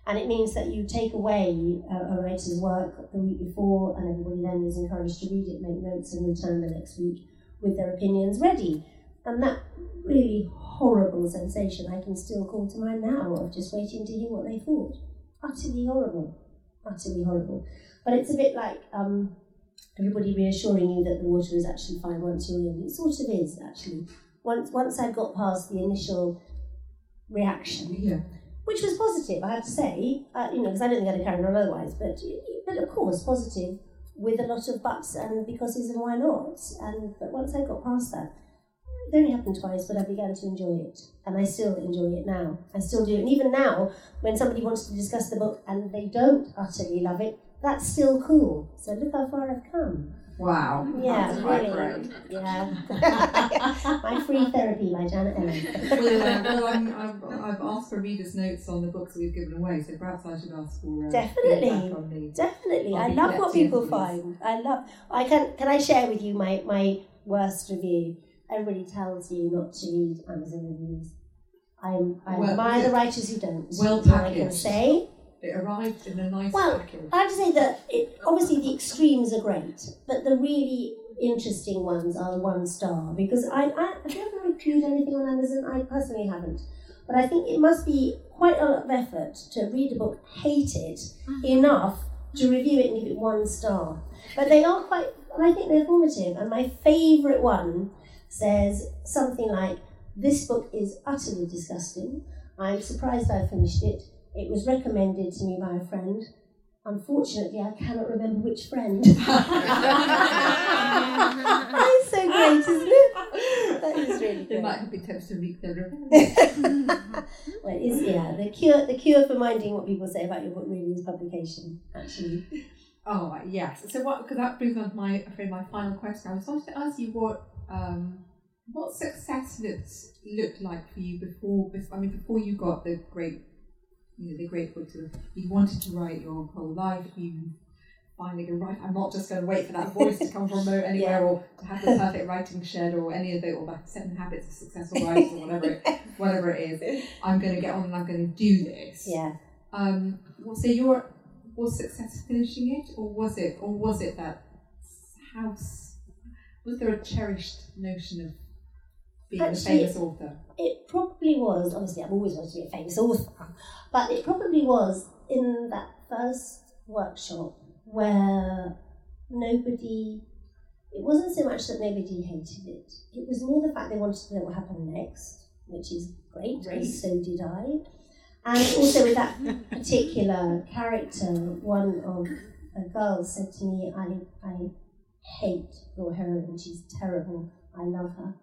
And it means that you take away a, a writer's work the week before, and everybody then is encouraged to read it, make notes, and return the next week with their opinions ready. And that really horrible sensation I can still call to mind now of just waiting to hear what they thought. Utterly horrible. Utterly horrible. But it's a bit like um, everybody reassuring you that the water is actually fine once you're in. It sort of is actually. Once once I got past the initial reaction, Yeah. which was positive, I have to say, uh, you know, because I don't think I'd have carried on otherwise, but but of course positive with a lot of buts and becauses and why not. And but once I got past that, only happened twice, but I began to enjoy it, and I still enjoy it now. I still do, and even now, when somebody wants to discuss the book and they don't utterly love it, that's still cool. So look how far I've come. Wow. Yeah, That's quite really. great. Yeah. My free therapy by Janet Ellis. well, well I'm, I've, I've asked for readers' notes on the books we've given away, so perhaps I should ask for uh, Definitely. on the Definitely, I'll I be love what people find. I love. I can. Can I share with you my my worst review? Everybody tells you not to read Amazon reviews. I'm, I Well, admire the writers who don't. Well All I can packaged. say. It arrived in a nice Well, package. I have to say that it, obviously the extremes are great, but the really interesting ones are one star because I, I have you ever reviewed anything on Amazon? I personally haven't, but I think it must be quite a lot of effort to read a book, hate it mm-hmm. enough to review it and give it one star. But they are quite, I think they're formative. And my favourite one says something like, "This book is utterly disgusting. I'm surprised I finished it. It was recommended to me by a friend. Unfortunately, I cannot remember which friend. That's so great, isn't it? That is really They great. might have been tempted to read revenge. well, it is yeah. The cure, the cure for minding what people say about your book really is publication. Actually, Oh yes. So what? Because that brings on to my, afraid, my final question. I was wanted to ask you what um, what success looks looked like for you before. bef- I mean, before you got the great, you know, the great book to you wanted to write your whole life. You finally go right. I'm not just going to wait for that voice to come from anywhere Yeah. or to have the perfect writing shed or any of the or the seven habits of successful writers or whatever it, whatever it is. I'm going to get on and I'm going to do this. yeah. Um, well, so your was success finishing it, or was it, or was it that house? Was there a cherished notion of being Actually- a famous author? It probably was. Obviously, I've always wanted to be a famous author, but it probably was in that first workshop where nobody. It wasn't so much that nobody hated it. It was more the fact they wanted to know what happened next, which is great. Great. So did I. And also with that particular character, one of the girls said to me, "I, I hate your heroine. She's terrible. I love her."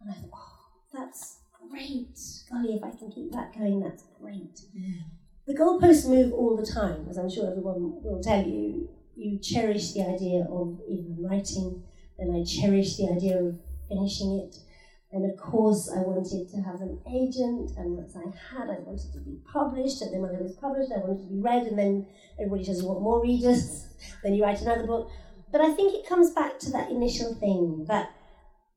And I thought, "Oh, that's great. Golly, if I can keep that going, that's great." The goalposts move all the time, as I'm sure everyone will tell you. You cherish the idea of even writing, and I cherish the idea of finishing it. And of course, I wanted to have an agent, and once I had, I wanted to be published. And then when I was published, I wanted to be read. And then everybody says you want more readers, then you write another book. But I think it comes back to that initial thing that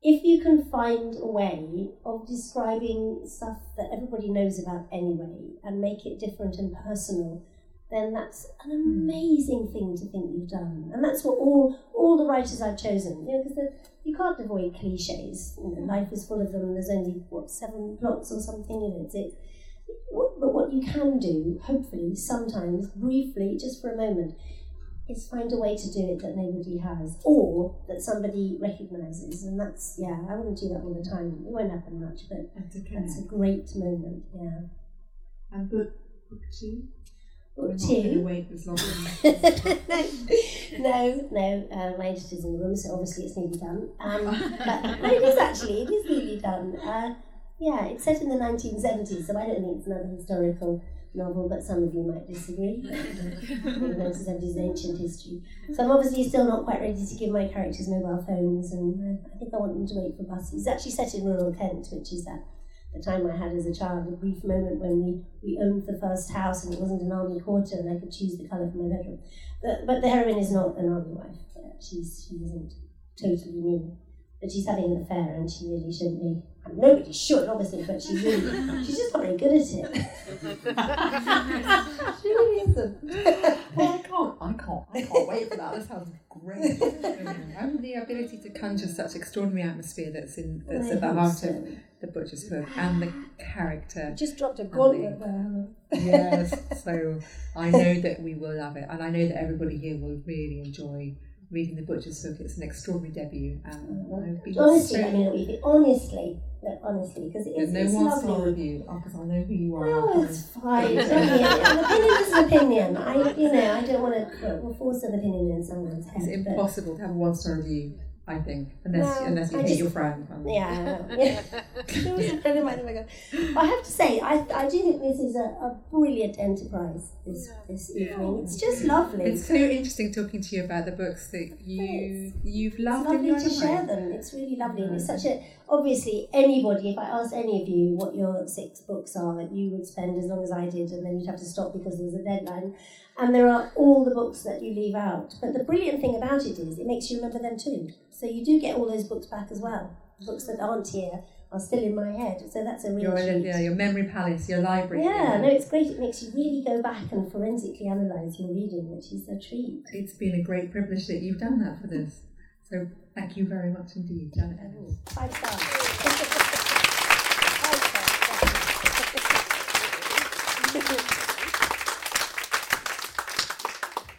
if you can find a way of describing stuff that everybody knows about anyway and make it different and personal, then that's an hmm. amazing thing to think you've done. And that's what all all the writers I've chosen, you know, because you can't avoid cliches. You know, life is full of them. There's only what seven plots or something. You know, it's it. But what you can do, hopefully, sometimes briefly, just for a moment, is find a way to do it that nobody has, or that somebody recognises. And that's yeah, I wouldn't do that all the time. It won't happen much, but that's a great moment. Yeah. And book book two. Book not going to two. wait as long. no, no, uh, my editor's in the room, so obviously it's nearly done. Um, but no, it is actually, it is nearly done. Uh, yeah, it's set in the 1970s, so I don't think it's another historical novel, but some of you might disagree. the 1970s is ancient history. So I'm obviously still not quite ready to give my characters mobile phones, and I, think I want them to wait for buses. It's actually set in rural Kent, which is that the time I had as a child, a brief moment when we, we owned the first house and it wasn't an army quarter and I could choose the colour for my bedroom. But, but the heroine is not an army wife. She's, she isn't totally mean. But she's having an affair and she really shouldn't be. And nobody should, obviously, but she's really, she's just not very good at it. she really isn't. well, I can't. I can't. I can't wait for that. That sounds great. and the ability to conjure such extraordinary atmosphere that's in that's at the heart so. of the butcher's hook and the character. Just dropped a gauntlet there. yes, so I know that we will love it, and I know that everybody here will really enjoy reading the Butcher's Hook. It's an extraordinary debut, and mm. Honestly, so I mean, honestly, no, honestly, because it's, no it's one lovely. star review because I know who you are. Oh, it's fine. An opinion is an opinion. I, you know, I don't want to force an opinion in someone's head. It's impossible to have a one star review. I think unless No, unless you I hate just- your friend. Yeah, I yeah. She was a friend of mine. Oh my God. I have to say, I, I do think this is a, a brilliant enterprise this, this evening. It's just lovely. It's so interesting talking to you about the books that you you've It's loved in lovely to share way. them. It's really lovely. And it's such a, obviously, anybody, if I asked any of you what your six books are, you would spend as long as I did, and then you'd have to stop because there's a deadline. And there are all the books that you leave out. But the brilliant thing about it is it makes you remember them too. So you do get all those books back as well. Books that aren't here are still in my head. So that's a really your, treat. Yeah, your memory palace, your library. Yeah, yeah, no, it's great. It makes you really go back and forensically analyse your reading, which is a treat. It's been a great privilege that you've done that for this. So thank you very much indeed, Janet. Ellis. Five stars. Five stars.